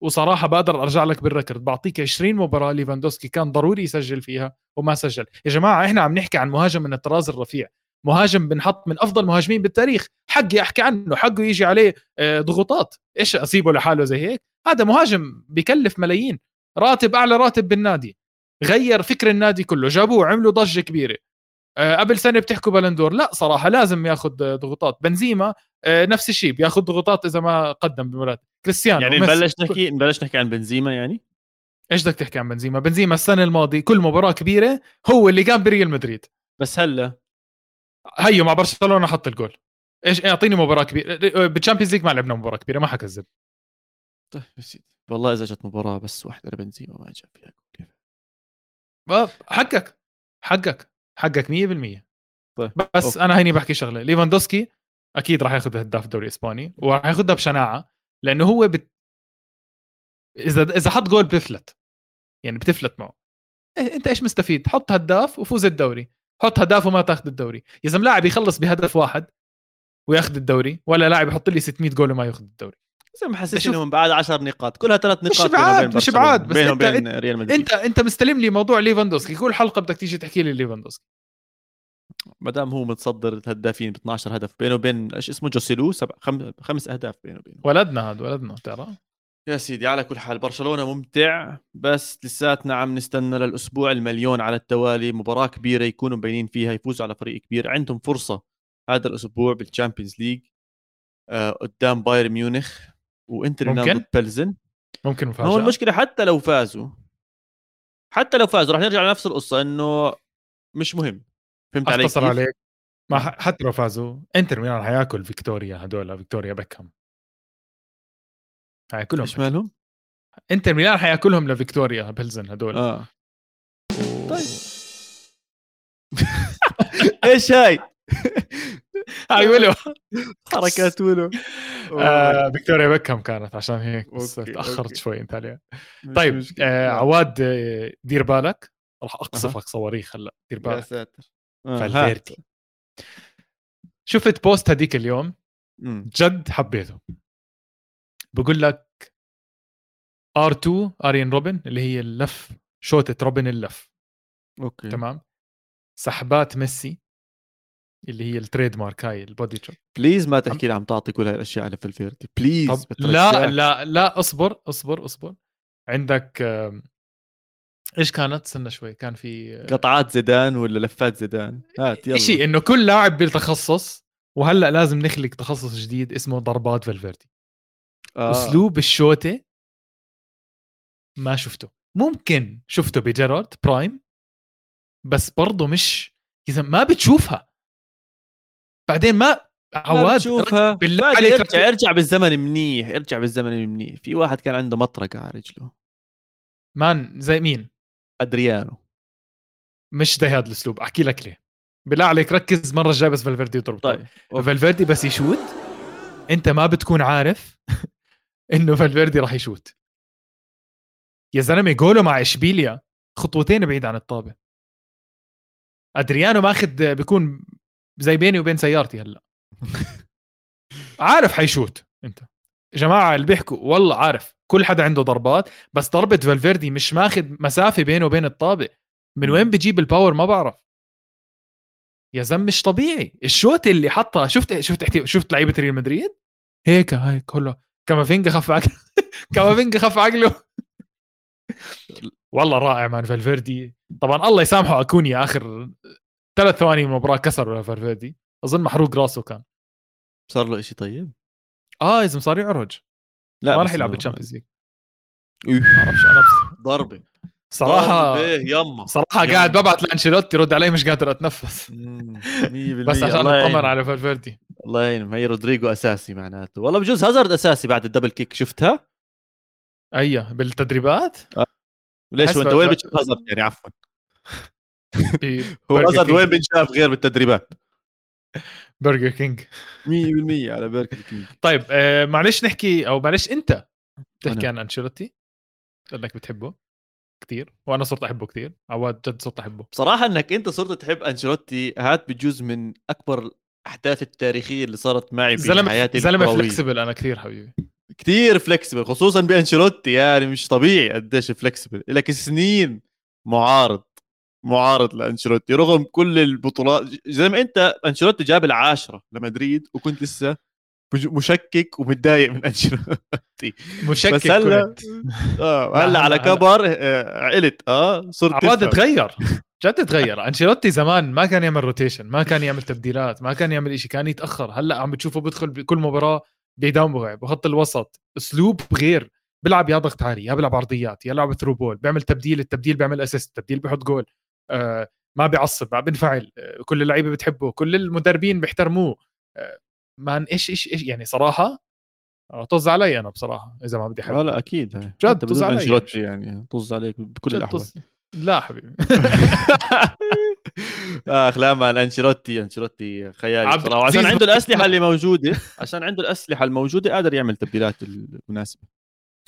وصراحة بقدر أرجع لك بالركض بعطيك 20 مباراة ليفاندوسكي كان ضروري يسجل فيها وما سجل. يا جماعة إحنا عم نحكي عن مهاجم من الطراز الرفيع. مهاجم بنحط من أفضل مهاجمين بالتاريخ. حقي أحكي عنه حقه يجي عليه آه، ضغوطات. إيش أسيبه لحاله زي هيك؟ هذا مهاجم بكلف ملايين. راتب أعلى راتب بالنادي. غير فكر النادي كله. جابوه عملوا ضجة كبيرة. آه، قبل سنة بتحكوا بلندور لا صراحة لازم ياخذ ضغوطات. بنزيما آه، نفس الشيء. بياخذ ضغوطات إذا ما قدم بمباراه كريستيانو يعني. نبلش نحكي نبلش نحكي عن بنزيما يعني؟ إيش بدك تحكي عن بنزيما؟ بنزيما السنة الماضية كل مباراة كبيرة هو اللي قام بريال مدريد. بس هلا هيو مع برشلونة حط الجول. إيش أعطيني مباراة كبيرة. بال Champions League ما لعبنا مباراة كبيرة ما حكذب طيب يا والله إذا جت مباراة بس واحدة لبنزيما ما جاب فيها جول. آه، حقك. حقك. حقك 100% طيب بس أوكي. أنا هيني بحكي شغلة. ليفاندوسكي أكيد راح ياخذ هداف الدوري الاسباني وراح ياخذها بشناعة لأنه هو بت... اذا إذا حط جول بتفلت يعني بتفلت معه. إيه أنت إيش مستفيد؟ حط هداف وفوز الدوري. حط هداف وما تاخذ الدوري. يا زلمة لاعب يخلص بهدف واحد وياخذ الدوري ولا لاعب يحط لي 600 جول وما ياخذ الدوري. زي ما حسيت انهم بعد 10 نقاط كلها ثلاث مش نقاط بينهم بعاد، مش. بعاد، بس بينهم وبين ريال مدريد. أنت أنت مستلم لي موضوع ليفاندوسكي. كل حلقة بدك تيجي تحكي لي ليفاندوسكي. ما دام هو متصدر الهدافين ب 12 هدف بينه وبين إيش اسمه؟ جوسيلو سبع خم... خمس أهداف بينه وبينه. ولدنا هذا ولدنا ترى. يا سيدي على كل حال برشلونة ممتع بس لساتنا عم نستنى للأسبوع المليون على التوالي. مباراة كبيرة يكونوا مبينين فيها يفوزوا على فريق كبير. عندهم فرصة هذا الأسبوع بال Champions League آه قدام بايرن ميونخ وإنتر ميلان ممكن؟ بلزن ممكن هو مفاجاه المشكلة؟ حتى لو فازوا حتى لو فازوا راح نرجع لنفس القصة إنه مش مهم. فهمت علي أختصر؟ عليك. ما حتى لو فازوا إنتر ميلان حياكل فيكتوريا هدول فيكتوريا بيكهام. حياكلهم إيش مالهم؟ إنتر ميلان حياكلهم لفيكتوريا بلزن هدول آه طيب إيش هاي؟ هاي ولو حركات ولو آه فيكتوريا بيكهام كانت عشان هيك بس تأخرت. شوي انت عليها طيب. آه. عواد آه، دير بالك راح. أقصفك صواريخ هلا دير يا بالك ساتر آه، فالفيردي. شفت post هديك اليوم. جد حبيته بقول لك R2 آرين روبن اللي هي اللف شوتة روبن اللف. أوكي. تمام؟ سحبات ميسي اللي هي ال trademark هاي ال body chop please ما تحكي لي عم تعطي كل هاي الأشياء على فالفيردي please طب لا لا لا أصبر أصبر أصبر. عندك إيش كانت؟ استنى شوي كان في آه، قطعات زيدان ولا لفات زيدان؟ هات يلا. شيء إنه كل لاعب بتخصص وهلأ لازم نخلق تخصص جديد اسمه ضربات فالفيردي آه. أسلوب الشوتة ما شفته. ممكن شفته بجيرارد prime بس برضه مش إذا ما بتشوفها. بعدين ما ما عواد بتشوفها. بالله عليك ارجع ارجع بالزمن منيح ارجع بالزمن منيح. في واحد كان عنده مطرقة على رجله. man زي مين؟ أدريانو. مش ده هذا الأسلوب أحكي لك ليه. بالله عليك ركز مرة الجاية بس فالفيردي يضرب طيب فالفيردي بس يشوت. أنت ما بتكون عارف. إنه فالفيردي راح يشوت. يا زلمة جوله مع إشبيليا خطوتين بعيد عن الطابة. أدريانو ماخذ بيكون زي بيني وبين سيارتي هلأ. عارف حيشوت أنت. جماعة اللي بيحكوا والله عارف. كل حدا عنده ضربات بس ضربة فالفيردي مش ماخذ مسافة بينه وبين الطابة. من وين بيجيب ال power ما بعرف. يا زلمة مش طبيعي. الشوت اللي حطها شفت شفت شفت لعيبة ريال مدريد؟ هيك هيك كله كامافينجا خف عقله كامافينجا خف عقله والله رائع man فالفيردي. طبعا الله يسامحه اكونيا آخر ثلاث ثواني من المباراه كسر فالفيردي. أظن محروق راسه كان. صار له شيء طيب؟ آه إذا صار يعرج. لا ما راح يلعب بال Champions League. إيه. ما بعرفش أنا بس ضربة. صراحة ضربة، يما. صراحة يلا. قاعد ببعت لأنشيلوتي يرد علي مش قادر أتنفس. مم. 100% بس عشان اطمن. على فالفيردي. الله يعينهم. هي رودريجو أساسي معناته. والله بجوز هازارد أساسي بعد ال double kick شفتها؟ أيوه بالتدريبات؟ ليش؟ بحس وأنت وين بتشوف هازارد يعني؟ عفوا. هو برجر هازارد. وين بنشاف غير بالتدريبات؟ 100% Burger King. على Burger King. طيب آه معلش نحكي أو معلش أنت تحكي أنا. عن أنشيلوتي لأنك بتحبه. كثير وأنا صرت أحبه كثير عواد جد صرت أحبه. بصراحة إنك أنت صرت تحب أنشيلوتي هات بجوز من أكبر الأحداث التاريخية اللي صارت معي في حياتي زلمة. flexible أنا كثير حبيبي. كثير flexible خصوصا بأنشيلوتي يعني مش طبيعي قديش flexible لك سنين معارض معارض لأنشيلوتي رغم كل البطولات زي ما أنت أنشيلوتي جاب العاشرة لمدريد وكنت لسه مشكك ومتضايق من انشيلوتي مشكك بس هلا. آه لا، هلا على. كبر آه، علت آه صرت عواد. تغير. جد تغير. أنشيلوتي زمان ما كان يعمل روتيشن ما كان يعمل تبديلات ما كان يعمل شيء كان يتأخر. هلا عم بتشوفه بدخل بكل مباراة بيدمر بخط الوسط. أسلوب غير. بيلعب يا ضغط عالي يا بيلعب عرضيات يا بيلعب through ball بيعمل تبديل التبديل بيعمل assist التبديل بيحط جول آه ما بيعصب ما بينفعل. آه كل اللعيبة بتحبه كل المدربين بيحترموه. آه man إيش إيش إيش يعني صراحة آه، طز علي أنا بصراحة إذا ما بدي لا أحب. لا أكيد. جد طز علي. انشيلوتي يعني. طز عليك بكل الأحوال. طز. لا حبيبي. اخ لا man انشيلوتي أنشيلوتي خيالي عبد بصراحة. عشان عنده الأسلحة اللي موجودة عشان عنده الأسلحة الموجودة قادر يعمل التبديلات المناسبة.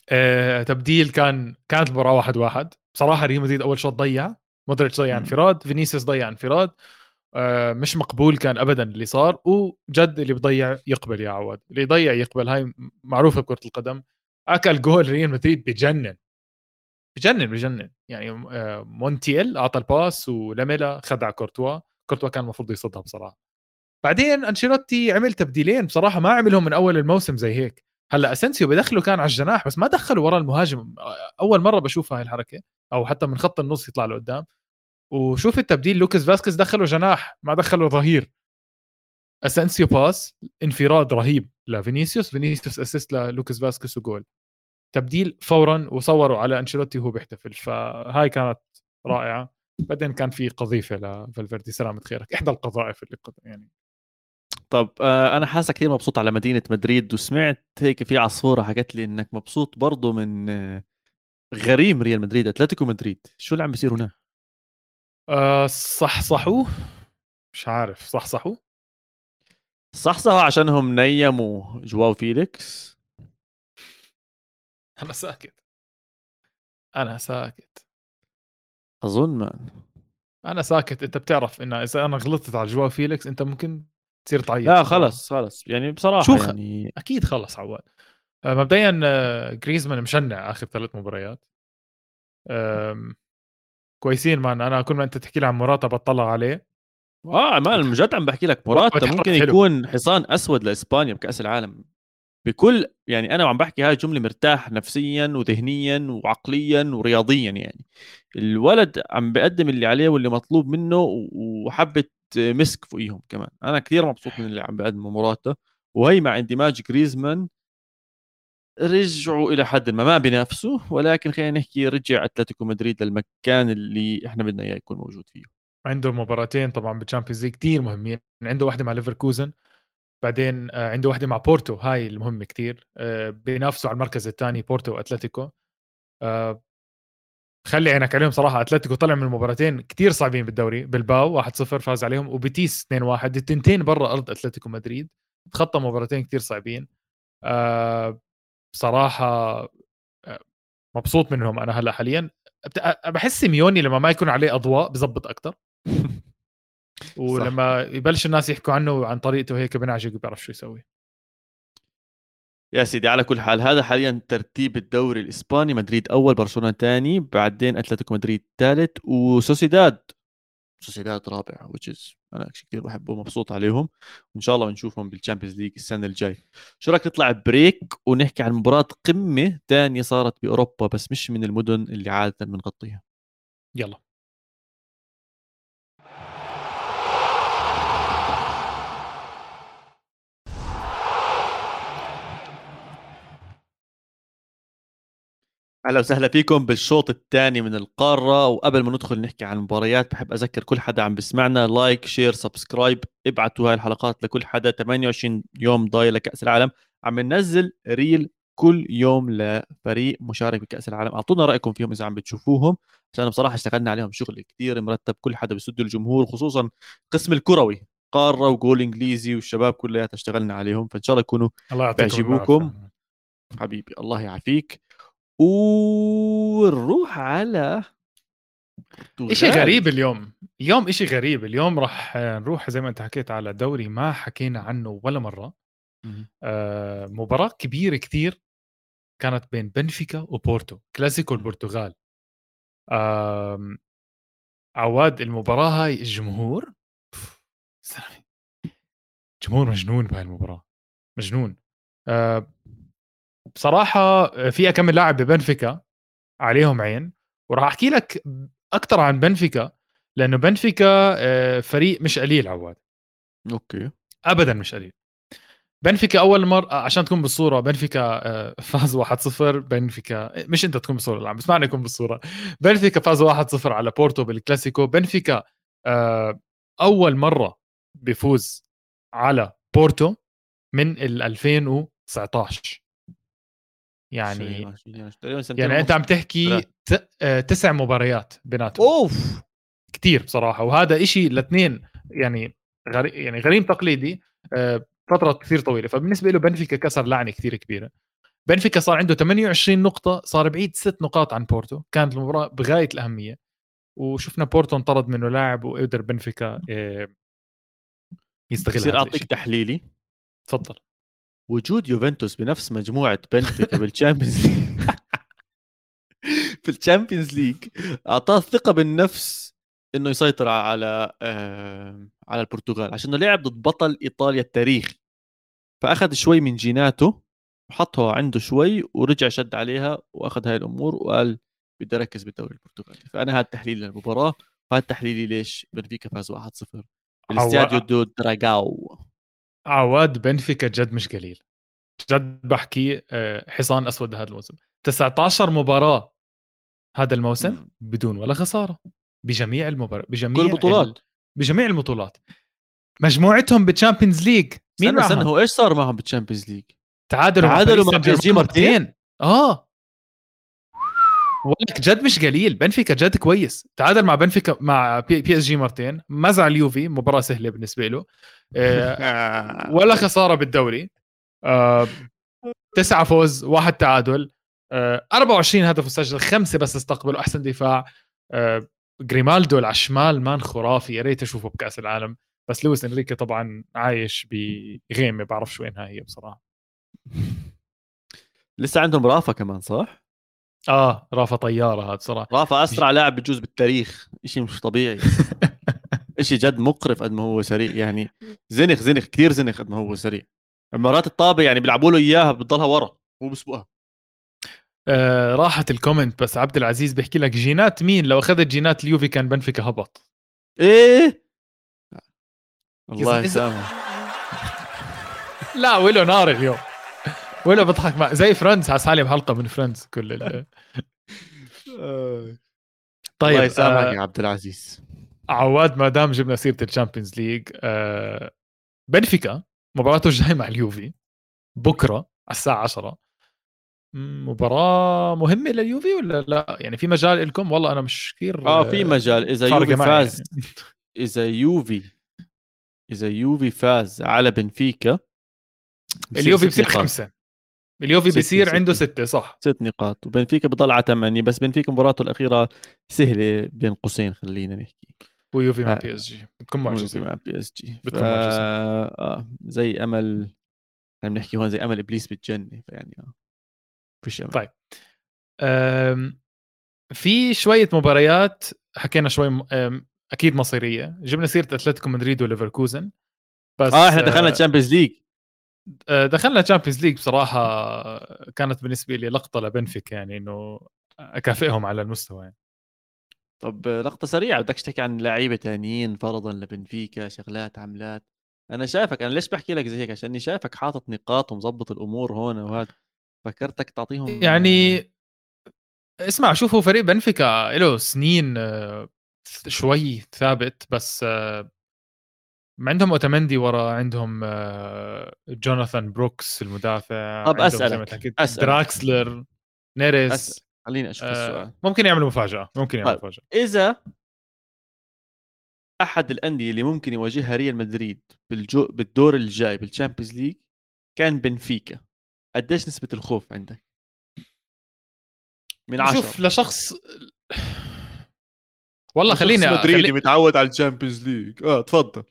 آه، تبديل كان كانت المباراه واحد واحد. بصراحة ريال مدريد أول شوط ضيع. مودريتش ضيع. انفراد. فينيسيوس ضيع انفراد. آه، مش مقبول كان ابدا اللي صار وجد اللي بضيع يقبل يا عواد. اللي يضيع يقبل هاي معروفة بكرة القدم. أكل جول ريال مدريد بجنن. بجنن بجنن. يعني آه، مونتيل أعطى ال pass ولاميلا خدع كورتوا. كورتوا كان المفروض يصدها بصراحة. بعدين أنشيلوتي عمل تبديلين. بصراحة ما عملهم من أول الموسم زي هيك. هلأ اسنسيو بدخله كان على الجناح بس ما دخله ورا المهاجم. أول مرة بشوف هاي الحركة أو حتى من خط النص يطلع لقدام. وشوف التبديل لوكاس فاسكيز دخله جناح ما دخله ظهير. اسنسيو pass انفراد رهيب لفينيسيوس فينيسيوس assist للوكاس فاسكيز وجول. تبديل فورا وصوروا على أنشيلوتي وهو بيحتفل فهاي كانت رائعة. بعدين كان في قذيفة لفالفيردي سلامة خيرك. إحدى القذائف اللي قد يعني. طب آه أنا حاسك كثير مبسوط على مدينة مدريد وسمعت هيك في عصفورة حكت لي إنك مبسوط برضه من آه، غريم ريال مدريد أتلتيكو مدريد. شو اللي عم بيصير هناك أه صحصحوه؟ مش عارف صحصحوه؟ صحصحوا عشانهم نيموا جواو فيليكس. أنا ساكت. أنا ساكت. أظن man أنا ساكت. أنت بتعرف إن إذا أنا غلطت على جواو فيليكس أنت ممكن تصير تعيط. لا خلص خلص يعني بصراحة شو يعني أكيد خلص عواد. آه، مبدئيا آه، جريزمان مشنع آخر ثلاث مباريات. كويسين man أنا كل ما أنت تحكي لي عن موراتا بطلع عليه. آه man من جد عم بحكي لك بتحرك ممكن حلو. يكون حصان أسود لإسبانيا بكأس العالم. بكل يعني أنا وعم بحكي هاي الجمله مرتاح نفسيا وذهنيا وعقليا ورياضيا يعني. الولد عم بقدم اللي عليه واللي مطلوب منه وحبة مسك فوقيهم كمان. أنا كثير مبسوط من اللي عم بقدمه موراتا وهي مع اندماج جريزمان رجعوا إلى حد ما ما بينافسوا ولكن خلينا نحكي رجع أتلتيكو مدريد للمكان اللي إحنا بدنا إياه يكون موجود فيه. عنده مباراتين طبعا بال Champions League كثير مهمين عنده واحدة مع ليفركوزن بعدين آه، عنده واحدة مع بورتو هاي المهمة كثير بينافسوا على المركز الثاني بورتو وأتلتيكو. آه، خلي عينك عليهم صراحة أتلتيكو طلع من مباراتين كتير صعبين بالدوري بالباو 1-0 فاز عليهم وبيتيس 2-1 التنتين برا أرض أتلتيكو مدريد تخطى مباراتين كتير صعبين. أه بصراحة آه، مبسوط منهم أنا هلأ حاليا. بحس سيميوني لما ما يكون عليه أضواء بزبط أكثر ولما يبلش الناس يحكوا عنه وعن طريقته هيك بنعجق بيعرف شو يسوي. يا سيدي على كل حال هذا حاليا ترتيب الدوري الإسباني. مدريد أول برشلونة ثاني بعدين أتلتيكو مدريد ثالث وسوسيداد. سوسيداد رابع which is أنا كثير بحبه ومبسوط عليهم. وإن شاء الله بنشوفهم بال Champions League السنة الجاي. شو رأيك نطلع break ونحكي عن مباراة قمة ثانية صارت بأوروبا بس مش من المدن اللي عادة بنغطيها؟ يلا. أهلا وسهلا فيكم بالشوط الثاني من الكرة. وقبل ما ندخل نحكي عن المباريات بحب أذكر كل حدا عم بسمعنا like share subscribe ابعتوا هاي الحلقات لكل حدا. 28 يوم ضايل لكأس العالم. عم ننزل reel كل يوم لفريق مشارك بكأس العالم. أعطونا رأيكم فيهم إذا عم بتشوفوهم عشان بصراحة اشتغلنا عليهم شغل كثير مرتب كل حدا بيس الجمهور خصوصا قسم الكروي. قارة وجول إنجليزي والشباب كلياتها اشتغلنا عليهم. فإن شاء الله يكونوا الله بيعجبوكم. حبيبي الله يعافيك. ونروح على إشي غريب اليوم. اليوم إشي غريب. اليوم راح نروح زي ما أنت حكيت على دوري ما حكينا عنه ولا مرة. آه مباراة كبيرة كثير كانت بين بنفيكا وبورتو كلاسيكو البرتغال. آه عواد المباراة هاي الجمهور جمهور مجنون بهاي المباراة. مجنون. آه بصراحة في كم لاعب ببنفيكا عليهم عين وراح أحكي لك أكثر عن بنفيكا لأنه بنفيكا آه، فريق مش قليل عواد. أوكي. ابدا مش قليل. بنفيكا أول مره آه، عشان تكون بالصورة بنفيكا آه، فاز 1-0 بنفيكا مش أنت تكون بالصورة عم بسمعني يكون بالصورة. بنفيكا فاز 1-0 على بورتو بالكلاسيكو. بنفيكا أول مرة بيفوز على بورتو من ال 2019 يعني يعني أنت عم تحكي آه، تسع مباريات بيناتهم. أوف! كثير بصراحة. وهذا إشي الاثنين يعني غري يعني غريم تقليدي آه، فترة كثير طويلة. فبالنسبة له بنفيكا كسر لعنة كثير كبيرة. بنفيكا صار عنده 28 نقطة صار بعيد ست نقاط عن بورتو. كانت المباراة بغاية الأهمية. وشفنا بورتو انطرد منه لاعب وقدر بنفيكا آه، يستغل يصير أعطيك تحليلي. تفضل. وجود يوفنتوس بنفس مجموعة بنفيكا بالشامبيونز ليج في الشامبيونز ليج أعطاه ثقه بالنفس إنه يسيطر على آه على البرتغال عشان لعب ضد بطل إيطاليا التاريخي فأخذ شوي من جيناته وحطها عنده شوي ورجع شد عليها وأخذ هاي الأمور وقال بدي أركز بالدوري البرتغالي. فأنا هذا تحليل للمباراة وهذا تحليلي ليش بنفيكا فاز 1-0 بالاستاديو دو دراغاو عواد بنفيكا جد مش قليل. جد بحكي آه، حصان أسود هذا الموسم. 19 مباراة هذا الموسم بدون ولا خسارة. بجميع المباراه بجميع كل البطولات بجميع البطولات مجموعتهم بالتشامبيونز ليج مين؟ سنة هو إيش صار معهم بالتشامبيونز ليج؟ تعادلوا تعادلوا مع بي اس جي مرتين. آه. ولك جد مش قليل. بنفيكا جد كويس. تعادل مع بنفيكا مع بي, بي اس جي مرتين. مزع اليوفي. مباراة سهلة بالنسبة له. آه ولا خسارة بالدوري. آه تسعة فوز واحد تعادل. آه 24 هدف مسجل خمسة بس استقبلوا أحسن دفاع. آه جريمالدو على الشمال man خرافي. يا ريت أشوفه بكأس العالم. بس لويس إنريكي طبعا عايش بغيمة. بعرفش وينها هي بصراحة. لسه عندهم رافا كمان صح؟ آه رافا طيارة هذا صراحة. رافا أسرع لاعب بجوز بالتاريخ. شيء مش طبيعي. شيء جد مقرف قد ما هو سريع. يعني زنخ زنخ كثير زنخ قد ما هو سريع. مرات الطابه يعني بيلعبوا له إياها بتضلها ورا مو بسبقها آه راحت ال comment بس عبد العزيز بيحكي لك جينات مين؟ لو أخذت جينات اليوفي كان بنفيكا هبط. إيه؟ الله يسامح لا وله نار اليوم. ولا بضحك مع زي Friends على سالم حلقه من فريندز كل ال... طيب الله يسامحك آه يا عبد العزيز عواد ما دام جبنا سيرة الشامبيونز ليج آه بنفيكا مباراته الجاي مع اليوفي بكرة على الساعة 10 مباراة مهمة لليوفي ولا لا؟ يعني في مجال لكم والله أنا مش كثير آه في مجال إذا يوفي فاز يعني. إذا يوفي إذا يوفي فاز على بنفيكا اليوفي بصير. خمسة اليوفي بصير عنده ستة. صح ست نقاط وبنفيكا بضل على ثمانية بس بنفيكا مباراته الأخيرة سهلة بين قوسين خلينا نحكي ويوفي مع آه. بي إس جي بتكون معجزة مع بي إس جي بتكون. معجزة. آه زي أمل إحنا بنحكي هون زي أمل إبليس بالجنة فيعني آه فيش أمل طيب. أم، في شوية مباريات حكينا شوي م- أم، أكيد مصيرية جبنا سيرة أتلتيكو مدريد وليفركوزن بس آه إحنا دخلنا تشامبيونز ليج آه، دخلنا تشامبيونز ليج بصراحة كانت بالنسبة لي لقطة لبنفيك يعني إنه أكافئهم على المستوى يعني. طب لقطة سريعة بدكش تحكي عن لعيبة تانيين فرضا لبنفيكا شغلات عملات أنا شايفك أنا ليش بحكي لك زي هيك؟ عشاني شايفك حاطط نقاط ومظبط الأمور هون وهذا. فكرتك تعطيهم يعني اسمع شوفوا فريق بنفيكا له سنين آه، شوي ثابت بس آه، عندهم اوتامندي ورا عندهم آه، جوناثان بروكس المدافع طب ما أسألك. دراكسلر نيريس أسأل. خليني أشوف آه، السؤال ممكن يعملوا مفاجأة ممكن يعملوا طيب. مفاجأة إذا أحد الأندية اللي ممكن يواجهها ريال مدريد بالجو بالدور الجاي بالشامبيونز ليج كان بنفيكا قديش نسبة الخوف عندك؟ من عشرة شوف لشخص والله خليني خلي... متعود على الشامبيونز ليج آه تفضل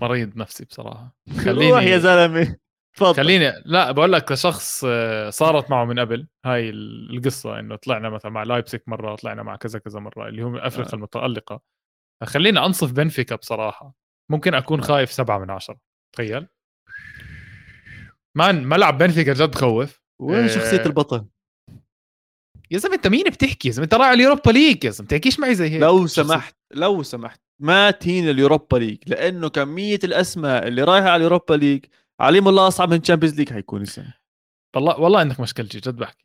مريض نفسي بصراحة. روح يا خليني زلمة تفضل. خليني لا بقول لك لشخص آه، صارت معه من قبل. هاي ال- القصة إنه طلعنا مثلا مع لايبسك مرة طلعنا مع كذا كذا مرة اللي هم افريقيا آه. المتألقة. خليني أنصف بنفيكا بصراحة. ممكن أكون. خايف سبعة من عشرة. تخيل. man ملعب بنفيكا جد خوف. وين آه. شخصية البطل؟ يا زلمة انت مين بتحكي؟ يا زلمة انت رايح على اليوروبا ليج يا زلمة تحكيش معي زي هيك. لو سمحت لو سمحت. ما تهين اليوروبا ليج لأنه كمية الأسماء اللي رايحة على اليوروبا ليج عليهم الله أصعب من تشامبيونز ليج حيكون السنة والله والله إنك مشكلتي جد بحكي.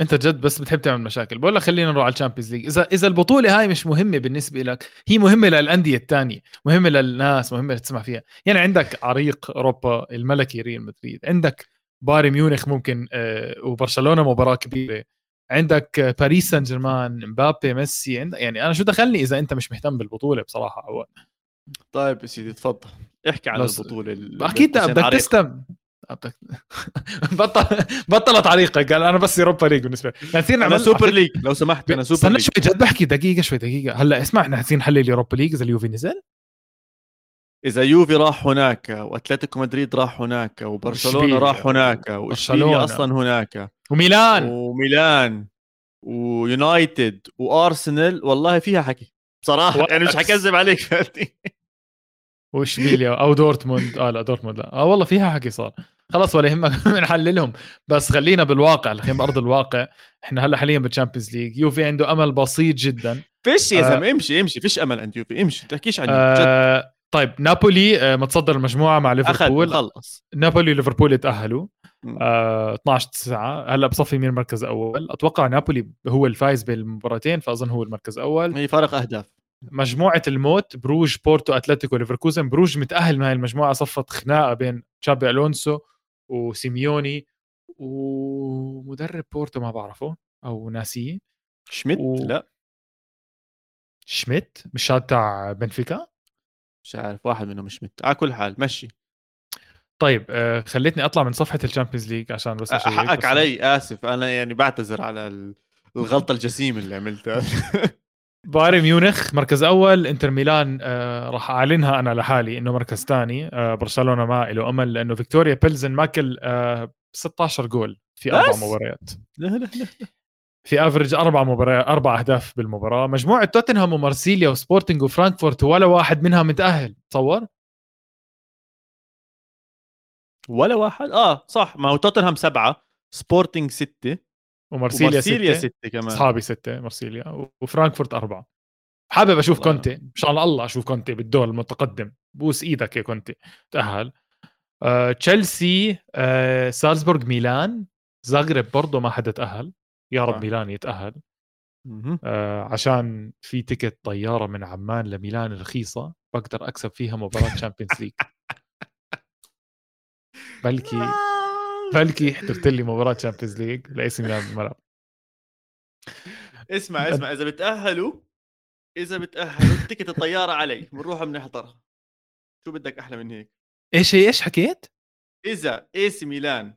أنت جد بس بتحب تعمل مشاكل. بقول لك خلينا نروح على الشامبيونز ليج إذا إذا البطولة هاي مش مهمة بالنسبة لك هي مهمة للأندية الثانية مهمة للناس مهمة تسمع فيها. يعني عندك عريق أوروبا الملكي ريال مدريد عندك بايرن ميونخ ممكن آه، وبرشلونة مباراة كبيرة. عندك باريس سان جيرمان مبابي ميسي عند يعني أنا شو دخلني إذا أنت مش مهتم بالبطولة بصراحة أو طيب يا سيدي تفضل. احكي عن لو س- البطولة ال- أكيد بدك. تستم بدك بطل بطلت عريقة قال أنا بس Europa League بالنسبة لي. نصير أنا نعمل Super League لو سمحت أنا سوبر استنى league شوي جد بحكي دقيقة شوي دقيقة. هلأ اسمع إحنا عايزين نحلل ال Europa League إذا اليوفي نزل. إذا يوفي راح هناك وأتلتيكو مدريد راح هناك وبرشلونة. راح هناك. وإشبيليا أصلا هناك. وميلان. وميلان ويونايتد وأرسنال. والله فيها حكي. بصراحة وأياكس. يعني مش حكذب عليك فهمتني؟ وإشبيليا. أو دورتموند. آه لا دورتموند لا. آه والله فيها حكي صار. خلاص ولا يهمك بنحللهم. بس خلينا بالواقع خلينا بارض الواقع. إحنا هلا حاليا بال Champions League يوفي عنده أمل بسيط جدا. فيش يا آه. زلمة. امشي امشي. فيش أمل عند يوفي. امشي. ما تحكيش عن آه. طيب نابولي آه متصدر المجموعة مع ليفربول. خلص. نابولي وليفربول يتاهلوا مم. آه 12 9 هلأ بصفي مين المركز الأول؟ أتوقع نابولي هو الفايز بالمباراتين فأظن هو المركز الأول. هي فرق أهداف. مجموعة الموت بروج بورتو أتلتيكو ليفركوزن. بروج متأهل من هاي المجموعة صفت خناقة بين تشابي ألونسو وسيميوني ومدرب بورتو ما بعرفه أو ناسيه. شميت؟ و- لا. شميت؟ مش هذا تاع بنفيكا؟ مش عارف واحد منهم شميت على كل حال مشي. طيب آه خليتني أطلع من صفحة ال Champions League عشان بس حقك بس- علي آسف. أنا يعني بعتذر على ال- الغلطة الجسيمة اللي عملتها. بايرن ميونخ مركز أول إنتر ميلان آه راح أعلنها أنا لحالي إنه مركز ثاني. آه برشلونة ما له أمل لأنه فيكتوريا بيلزن ماكل آه 16 جول في أربع؟ مباريات. لا لا لا. في average أربع مباريات أربع أهداف بالمباراة. مجموعة توتنهام ومارسيليا وسبورتنج وفرانكفورت ولا واحد منها متأهل. تصور؟ ولا واحد؟ آه صح. ما هو توتنهام سبعة سبورتنج ستة ومارسيليا, ومارسيليا ستة ستة كمان. أصحابي ستة مارسيليا وفرانكفورت أربعة. حابب أشوف والله. كونتي. إن شاء الله الله أشوف كونتي بالدور المتقدم. بوس إيدك يا كونتي. تأهل. آه، تشيلسي آه، سالزبورغ ميلان زاغرب برضه ما حدا تأهل. يا رب. ميلان يتأهل. آه، عشان في ticket طيارة من عمان لميلان رخيصة بقدر أكسب فيها مباراة Champions League بلكي بلكي حضرت لي مباراة Champions League ل AC ميلان بالملعب. اسمع اسمع إذا بتأهلوا إذا بتأهلوا ticket الطيارة علي بنروح بنحضرها. شو بدك أحلى من هيك؟ إيش إيش حكيت؟ إذا AC ميلان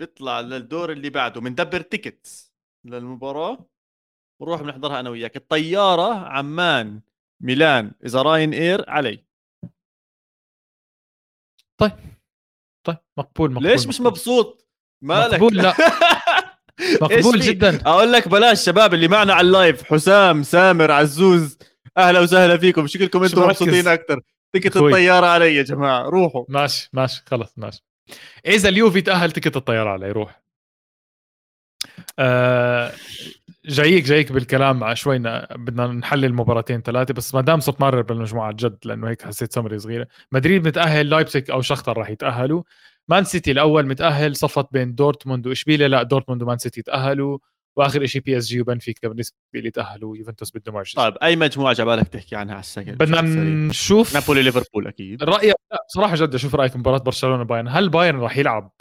بيطلع للدور اللي بعده بندبر tickets للمباراة بنروح بنحضرها أنا وياك. الطيارة عمان ميلان إذا Ryanair علي. طيب طيب مقبول مقبول ليش مش. مبسوط؟ مالك؟ مقبول لا. مقبول؟ جدا. أقول لك بلاش شباب اللي معنا على ال live حسام سامر عزوز أهلا وسهلا فيكم. شكلكم أنتم. مبسوطين أكثر ticket أخوي. الطيارة علي يا جماعة روحوا. ماشي ماشي خلص ماشي. إذا اليوفي تأهل ticket الطياره عليه يروح آه جايك جايك بالكلام شوي بدنا نحلل مباراتين ثلاثة بس ما دام صرت مرر بالمجموعة جد لأنه هيك حسيت سمري صغيرة. مدريد متأهل لايبسك أو شختر راح يتأهلوا. مان سيتي الأول متأهل صفت بين دورتموند وإشبيليا لا دورتموند ومان سيتي تأهلوا. وآخر شيء PSG وبنفيكا بالنسبة لي تأهلوا يوفنتوس بده معجزه طيب أي مجموعه جعبالك تحكي عنها على السكن بدنا نشوف نابولي ليفربول أكيد. رايك لا بصراحه جد أشوف رأيك مباراة برشلونة بايرن هل بايرن راح يلعب؟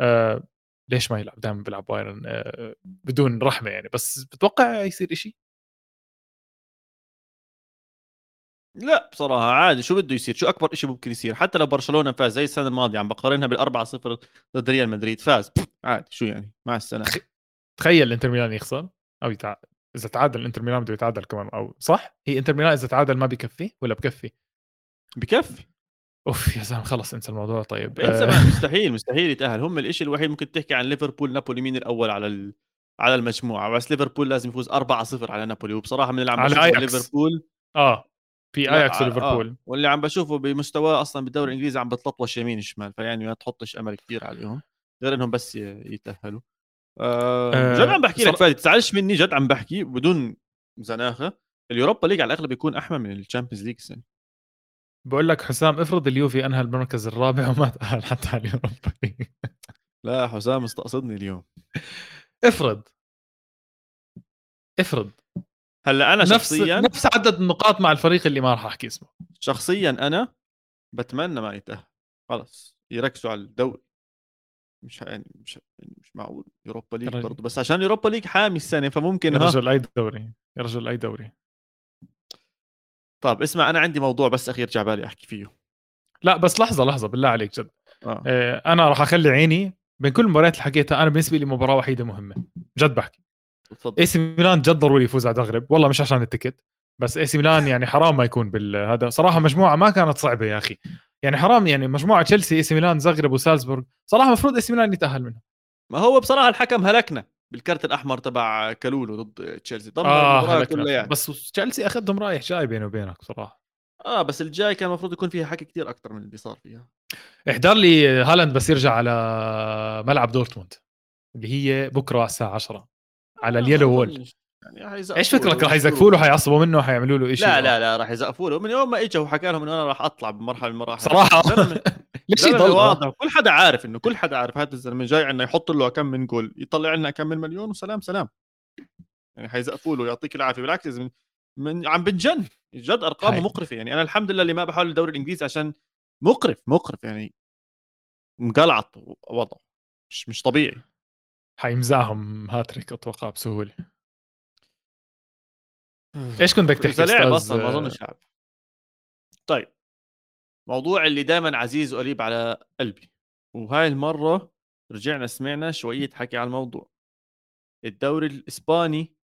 آه ليش ما يلعب؟ دائما بيلعب بايرن آه بدون رحمة يعني. بس بتوقع يصير إشي؟ لا بصراحة عادي. شو بده يصير؟ شو أكبر شيء ممكن يصير؟ حتى لو برشلونة فاز زي السنة الماضية عم بقارنها بالأربعة صفر ضد ريال مدريد فاز. عادي شو يعني؟ مع السلامة. تخيل إنتر ميلان يخسر أو يتعادل إذا تعادل إنتر ميلان بده يتعادل كمان أو صح؟ هي إنتر ميلان إذا تعادل ما بكفي ولا بكفي؟ بكفي. أوف يا زلمه خلص انسى الموضوع طيب. إنسى آه. مستحيل مستحيل يتأهل. هم الشيء الوحيد ممكن تحكي عن ليفربول نابولي مين الأول على ال... على المجموعة؟ بس ليفربول لازم يفوز 4-0 على نابولي. وبصراحة من اللي عم على بشوفه. ليفربول آه. في اياكس آه، وليفربول. آه. واللي عم بشوفه بمستواه أصلا بالدوري الإنجليزي عم بتلطوش يمين شمال فيعني ما تحطش أمل كثير عليهم غير إنهم بس يتأهلوا. آه آه، جد عم بحكي لك فادي تزعلش مني جد عم بحكي بدون زناخة ال Europa League على الأغلب بيكون أحمى من ال Champions League السنة. بقول لك حسام افرض اليوفي أنهى المركز الرابع وما تأهل حتى على ال Europa League. لا حسام مستقصدني اليوم. افرض افرض. هلأ أنا نفس شخصيا نفس عدد النقاط مع الفريق اللي ما راح أحكي اسمه. شخصيا أنا بتمنى ما يتأهل. خلص يركزوا على الدوري. مش يعني مش مش معقول. Europa League. برضه. بس عشان Europa League حامي السنة فممكن يا رجل اي دوري يا رجل اي دوري. طيب اسمع أنا عندي موضوع بس أخير جعبالي أحكي فيه. لا بس لحظة لحظة بالله عليك جد. آه. آه، أنا راح أخلي عيني بين كل المباريات اللي حكيتها أنا بالنسبة لي مباراة وحيدة مهمة. جد بحكي. AC ميلان جد ضروري يفوز على زغرب والله مش عشان ال ticket بس إي سي ميلان يعني حرام ما يكون بالهذا صراحة مجموعة ما كانت صعبة يا أخي. يعني حرام يعني مجموعة تشيلسي إي سي ميلان زغرب وسالزبورغ صراحة المفروض إي سي ميلان يتأهل منها ما هو بصراحة الحكم هلكنا بالكرت الأحمر تبع كالولو ضد تشيلسي دمر هلكنا. كلها يعني. بس تشيلسي أخذهم رايح جاي بيني وبينك صراحة آه بس الجاي كان المفروض يكون فيها حكي كتير أكثر من اللي صار فيها احضر لي هالاند بس يرجع على ملعب دورتموند اللي هي بكرة على الساعة 10 على آه، اليلو ما وول. يعني إيش فكرك راح يزقفوا له حيعصبوا منه حيعملوا له شيء لا لا لا راح يزقفوا له من يوم ما اجى وحكى لهم إنه أنا راح أطلع بمرحلة من المراحل. صراحة؟ ليش يضل واضح. كل حدا عارف انه كل حدا عارف هذا الزلمة جاي عنا يحط له كم من جول يطلع لنا كم من مليون وسلام سلام. يعني حيزقفوا له يعطيك العافية. بالعكس من, من عم بنجن جد أرقامه. مقرفة. يعني أنا الحمد لله اللي ما بحاول الدوري الإنجليزي عشان مقرف مقرف. يعني مقلعط وضعه مش مش طبيعي. حيمزعهم هاتريك أتوقع بسهولة. إيش كنت بدك تحكي اذا لعب؟ أصلا ما أظنش لعب طيب. موضوع اللي دائما عزيز وقريب على قلبي. وهاي المرة رجعنا سمعنا شوية حكي على الموضوع. الدوري الإسباني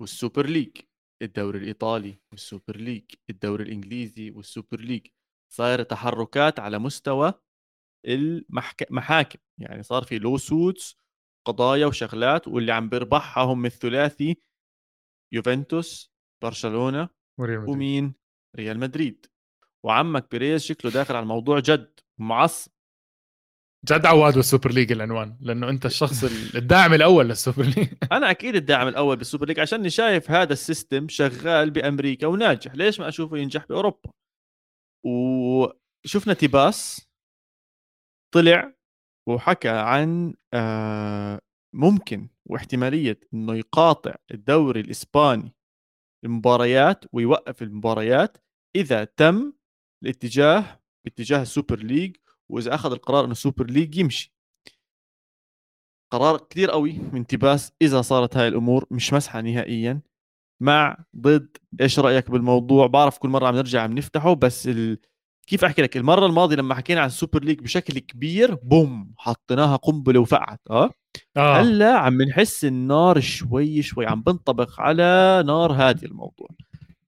وال Super League. الدوري الإيطالي وال Super League. الدوري الإنجليزي وال Super League. صاير تحركات على مستوى المحاكم يعني صار في lawsuits قضايا وشغلات واللي عم بيربحها هم الثلاثي يوفنتوس برشلونة وريال مدريد. ومين؟ ريال مدريد. وعمك بيريز شكله داخل على الموضوع جد معصب. جد عواد والسوبر ليج العنوان لأنه أنت الشخص ال- الداعم الأول لل Super League. أنا أكيد الداعم الأول بال Super League عشان شايف هذا ال system شغال بأمريكا وناجح. ليش ما أشوفه ينجح بأوروبا؟ وشفنا تيباس طلع وحكى عن آه، ممكن واحتمالية إنه يقاطع الدوري الإسباني المباريات ويوقف المباريات إذا تم الاتجاه باتجاه ال Super League وإذا أخذ القرار إنه ال Super League يمشي. قرار كثير قوي من تباس إذا صارت هاي الأمور مش مزحة نهائيا. مع ضد إيش رأيك بالموضوع؟ بعرف كل مرة عم نرجع عم نفتحه بس ال... كيف أحكي لك؟ المرة الماضية لما حكينا عن ال Super League بشكل كبير boom حطيناها قنبلة وفقعت آه, آه. هلأ عم نحس النار شوي شوي عم بنطبق على نار هادي الموضوع.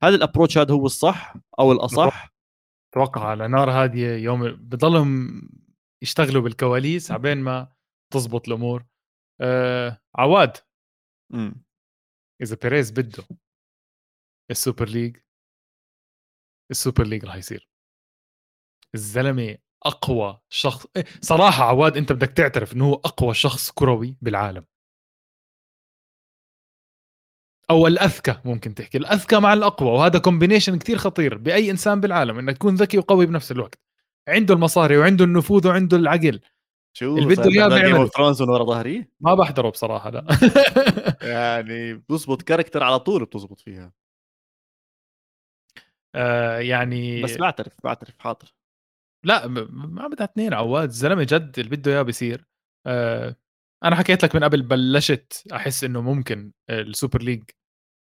هذا ال approach هذا هو الصح أو الأصح؟ أتوقع على نار هادية هم بضلهم يشتغلوا بالكواليس عبين ما تزبط الأمور. آه عواد. امم إذا بيريز بده ال Super League ال Super League راح يصير. الزلمة أقوى شخص. إيه، صراحة عواد أنت بدك تعترف إنه هو أقوى شخص كروي بالعالم. أو الأذكى ممكن تحكي الأذكى مع الأقوى وهذا combination كتير خطير بأي إنسان بالعالم إنك تكون ذكي وقوي بنفس الوقت. عنده المصاري وعنده النفوذ وعنده العقل. شو اللي بده إياه بيعمل. ورا ظهري؟ ما بحضره بصراحة لا. يعني بتزبط character على طول بتزبط فيها. آه يعني بس بعترف بعترف حاضر. لا ما بدها اثنين عواد الزلمة جد اللي بده اياه بيصير. آه أنا حكيت لك من قبل بلشت أحس إنه ممكن ال Super League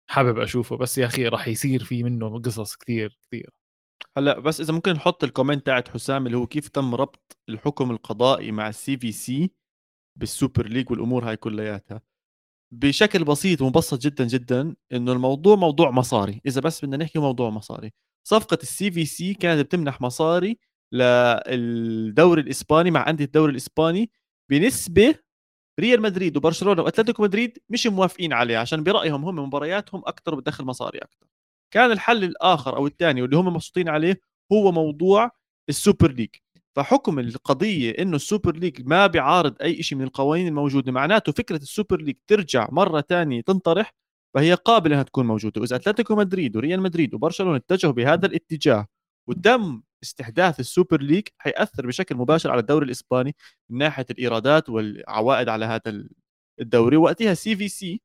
حابب أشوفه بس يا أخي راح يصير في منه قصص كثير كثير هلأ بس إذا ممكن نحط ال comment تاعت حسام اللي هو كيف تم ربط الحكم القضائي مع ال CVC بال Super League والأمور هاي كلياتها. بشكل بسيط ومبسط جدا جدا إنه الموضوع موضوع مصاري. إذا بس بدنا نحكي موضوع مصاري. صفقة ال CVC كانت بتمنح مصاري للدوري الإسباني مع أندية الدوري الإسباني بنسبة ريال مدريد وبرشلونة وأتلتيكو مدريد مش موافقين عليه عشان برأيهم هم مبارياتهم أكثر بتدخل مصاري أكثر كان الحل الآخر أو الثاني واللي هم مبسوطين عليه هو موضوع ال Super League. فحكم القضية إنه ال Super League ما بيعارض أي شيء من القوانين الموجودة معناته فكرة ال Super League ترجع مرة ثانية تنطرح فهي قابلة إنها تكون موجودة. وإذا أتلتيكو مدريد وريال مدريد وبرشلونة اتجهوا بهذا الاتجاه وتم استحداث ال Super League حيأثر بشكل مباشر على الدوري الإسباني من ناحية الإيرادات والعوائد على هذا الدوري. وقتها CVC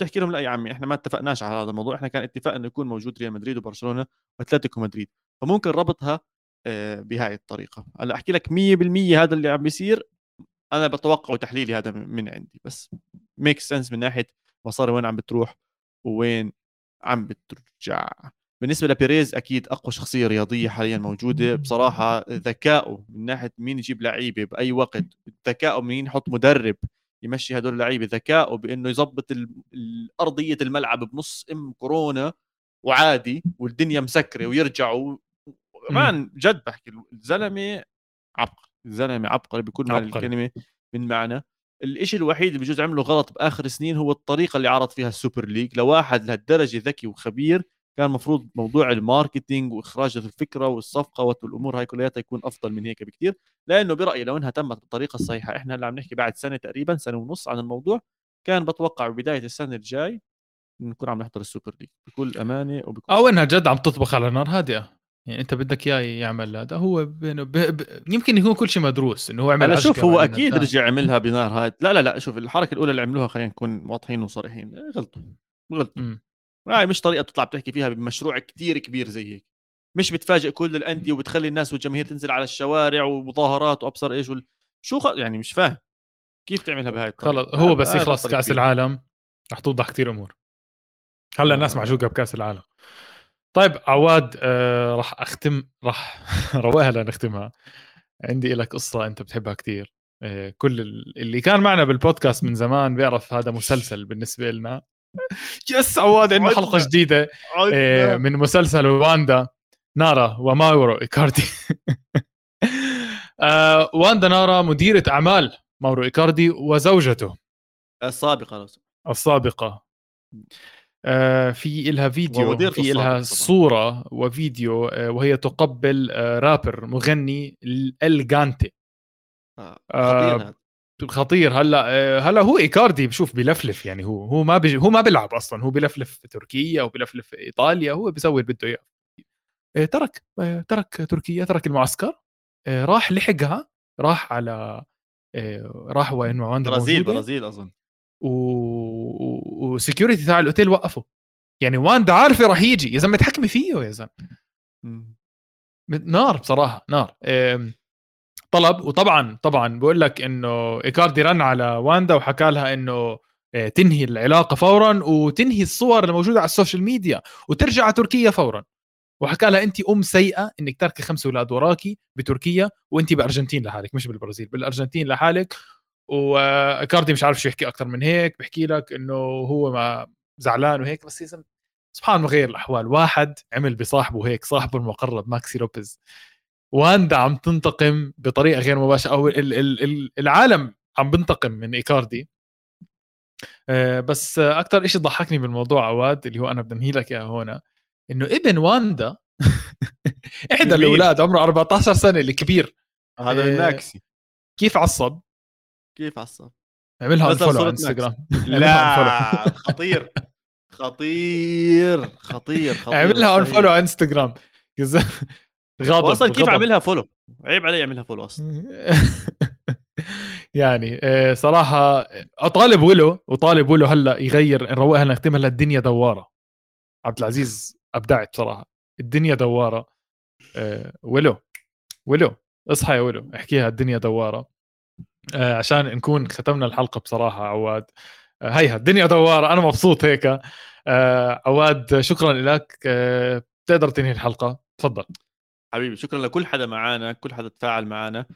تحكي لهم لا يا عمي إحنا ما اتفقناش على هذا الموضوع إحنا كان اتفاق إنه يكون موجود ريال مدريد وبرشلونة وأتلتيكو مدريد. فممكن ربطها آه، بهاي الطريقة. هلأ أحكي لك 100% هذا اللي عم بيصير. أنا بتوقع تحليلي هذا من عندي بس make sense من ناحية مصاري وين عم بتروح وين عم بترجع. بالنسبة لبيريز أكيد أقوى شخصية رياضية حاليا موجودة. بصراحة ذكائه من ناحية مين يجيب لعيبة بأي وقت ذكائه مين يحط مدرب يمشي هدول اللعيبة ذكائه بإنه يظبط ارضيه الملعب بنص آه، كورونا وعادي والدنيا مسكرة ويرجعوا man جد بحكي الزلمة عبقري الزلمة عبقري بكل معنى الكلمة من معنى. الشيء الوحيد اللي بجوز عمله غلط بآخر سنين هو الطريقة اللي عرض فيها ال Super League لواحد لهالدرجة ذكي وخبير كان المفروض موضوع ال marketing وإخراج الفكرة والصفقة والأمور هاي كلياتها يكون أفضل من هيك بكثير لأنه برأيي لو إنها تمت بالطريقة الصحيحة إحنا هلا عم نحكي بعد سنة تقريبا سنة ونص عن الموضوع كان بتوقع ببداية السنة الجاي نكون عم نحضر ال Super League. بكل أمانة وبكل أو إنها جد عم تطبخ على نار هادئة. يعني أنت بدك إياه يعمل هذا. هو بينه ب... ب... يمكن يكون كل شيء مدروس إنه هو عمل أنا شوف هو أكيد رجع عملها بنار هاي لا لا لا شوف الحركة الأولى اللي عملوها خلينا نكون واضحين وصريحين غلطوا غلطوا. هاي مش طريقة تطلع بتحكي فيها بمشروع كتير كبير زي هيك. مش بتفاجئ كل الأندية وبتخلي الناس والجماهير تنزل على الشوارع ومظاهرات وأبصر إيش وال... شو خ... يعني مش فاهم. كيف تعملها بهاي الطريقة؟ خلص هو بس يخلص كأس العالم رح توضح كثير أمور. هلأ الناس معجوقه بكأس العالم. طيب عواد آه راح أختم راح رواها لنختمها عندي لك قصة أنت بتحبها كثير آه كل اللي كان معنا بالبودكاست من زمان بيعرف هذا مسلسل بالنسبة لنا yes عواد عندنا حلقة جديدة آه من مسلسل واندا نارا وماورو إيكاردي. آه واندا نارا مديرة أعمال ماورو إيكاردي وزوجته. السابقة السابقة. آه في لها فيديو في لها صورة وفيديو وهي تقبل رابر مغني الجانتي آه خطير. هلأ آه، هلأ هو إيكاردي بشوف بلفلف يعني هو هو ما بيجي هو ما بيلعب أصلا. هو بلفلف في تركيا وبلفلف في إيطاليا. هو بيسوي اللي بده إياه. آه، ترك آه، ترك تركيا ترك المعسكر. راح لحقها. راح على راح وين؟ واندا برازيل برازيل أظن. و security تاع الأوتيل وقفوا يعني واندا عارفه راح يجي. يا زلمة تحكمي فيه يا زلمة. نار بصراحة نار. طلب. وطبعا طبعا بقول لك إنه إيكاردي رن على واندا وحكى لها إنه آه، تنهي العلاقة فورا وتنهي الصور الموجوده على ال social media وترجع على تركيا فورا. وحكى لها انت أم سيئة إنك تركي خمس أولاد وراكي بتركيا وانت بأرجنتين لحالك مش بالبرازيل بالأرجنتين لحالك. وإيكاردي مش عارف شو يحكي أكثر من هيك بحكي لك إنه هو ما زعلان وهيك بس سبحان الله غير الأحوال واحد عمل بصاحبه هيك صاحبه المقرب ماكسي لوبيز. واندا عم تنتقم بطريقة غير مباشرة أو العالم عم بنتقم من إيكاردي. آه، بس أكثر شيء ضحكني بالموضوع عواد اللي هو أنا بدي أنهي لك إياه هون إنه ابن واندا إحدى الأولاد عمره 14 سنة الكبير هذا من ماكسي. كيف عصب؟ كيف عصب؟ عملها follow على إنستغرام. لا خطير. خطير خطير خطير عملها follow على إنستغرام. غاضب أصلا كيف عملها فولو؟ عيب علي يعملها فولو أصلا. يعني آه، صراحة أطالب ولو وطالب ولو هلأ يغير نروقها نختمها هلأ الدنيا دوارة. عبد العزيز أبدعت بصراحة الدنيا دوارة. آه، ولو ولو اصحى يا ولو احكيها الدنيا دوارة. آه، عشان نكون ختمنا الحلقة بصراحة عواد. هيها الدنيا دوارة أنا مبسوط هيك. عواد شكرا لك. تقدر تنهي الحلقة؟ تفضل. حبيبي شكرا لكل حدا معنا كل حدا تفاعل معنا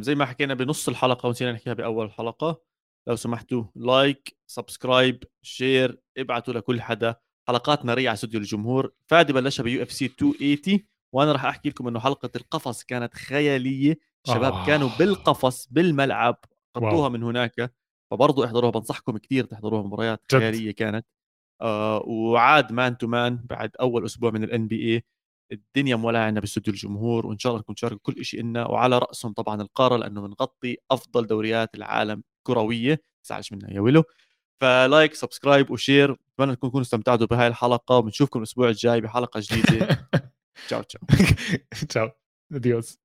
زي ما حكينا بنص الحلقة ونسينا نحكيها بأول الحلقة. لو سمحتوا like subscribe share ابعتوا لكل حدا. حلقات ناريه على استوديو الجمهور. فادي بلشها ب UFC 280 وأنا راح أحكي لكم إنه حلقة القفص كانت خيالية. شباب آه. كانوا بالقفص بالملعب قطوها من هناك. فبرضه احضروها بنصحكم كثير تحضروها مباريات خيالية كانت. آه وعاد man to man بعد أول أسبوع من ال NBA الدنيا مولعة عندنا باستوديو الجمهور وإن شاء الله نكون تشاركوا كل شيء لنا وعلى رأسهم طبعا القارة لأنه بنغطي أفضل دوريات العالم كروية. تزعلش منا يا ويلو. ف like subscribe و share. أتمنى تكونوا استمتعتوا بهاي الحلقة وبنشوفكم الأسبوع الجاي بحلقة جديدة. ciao ciao. ciao. adios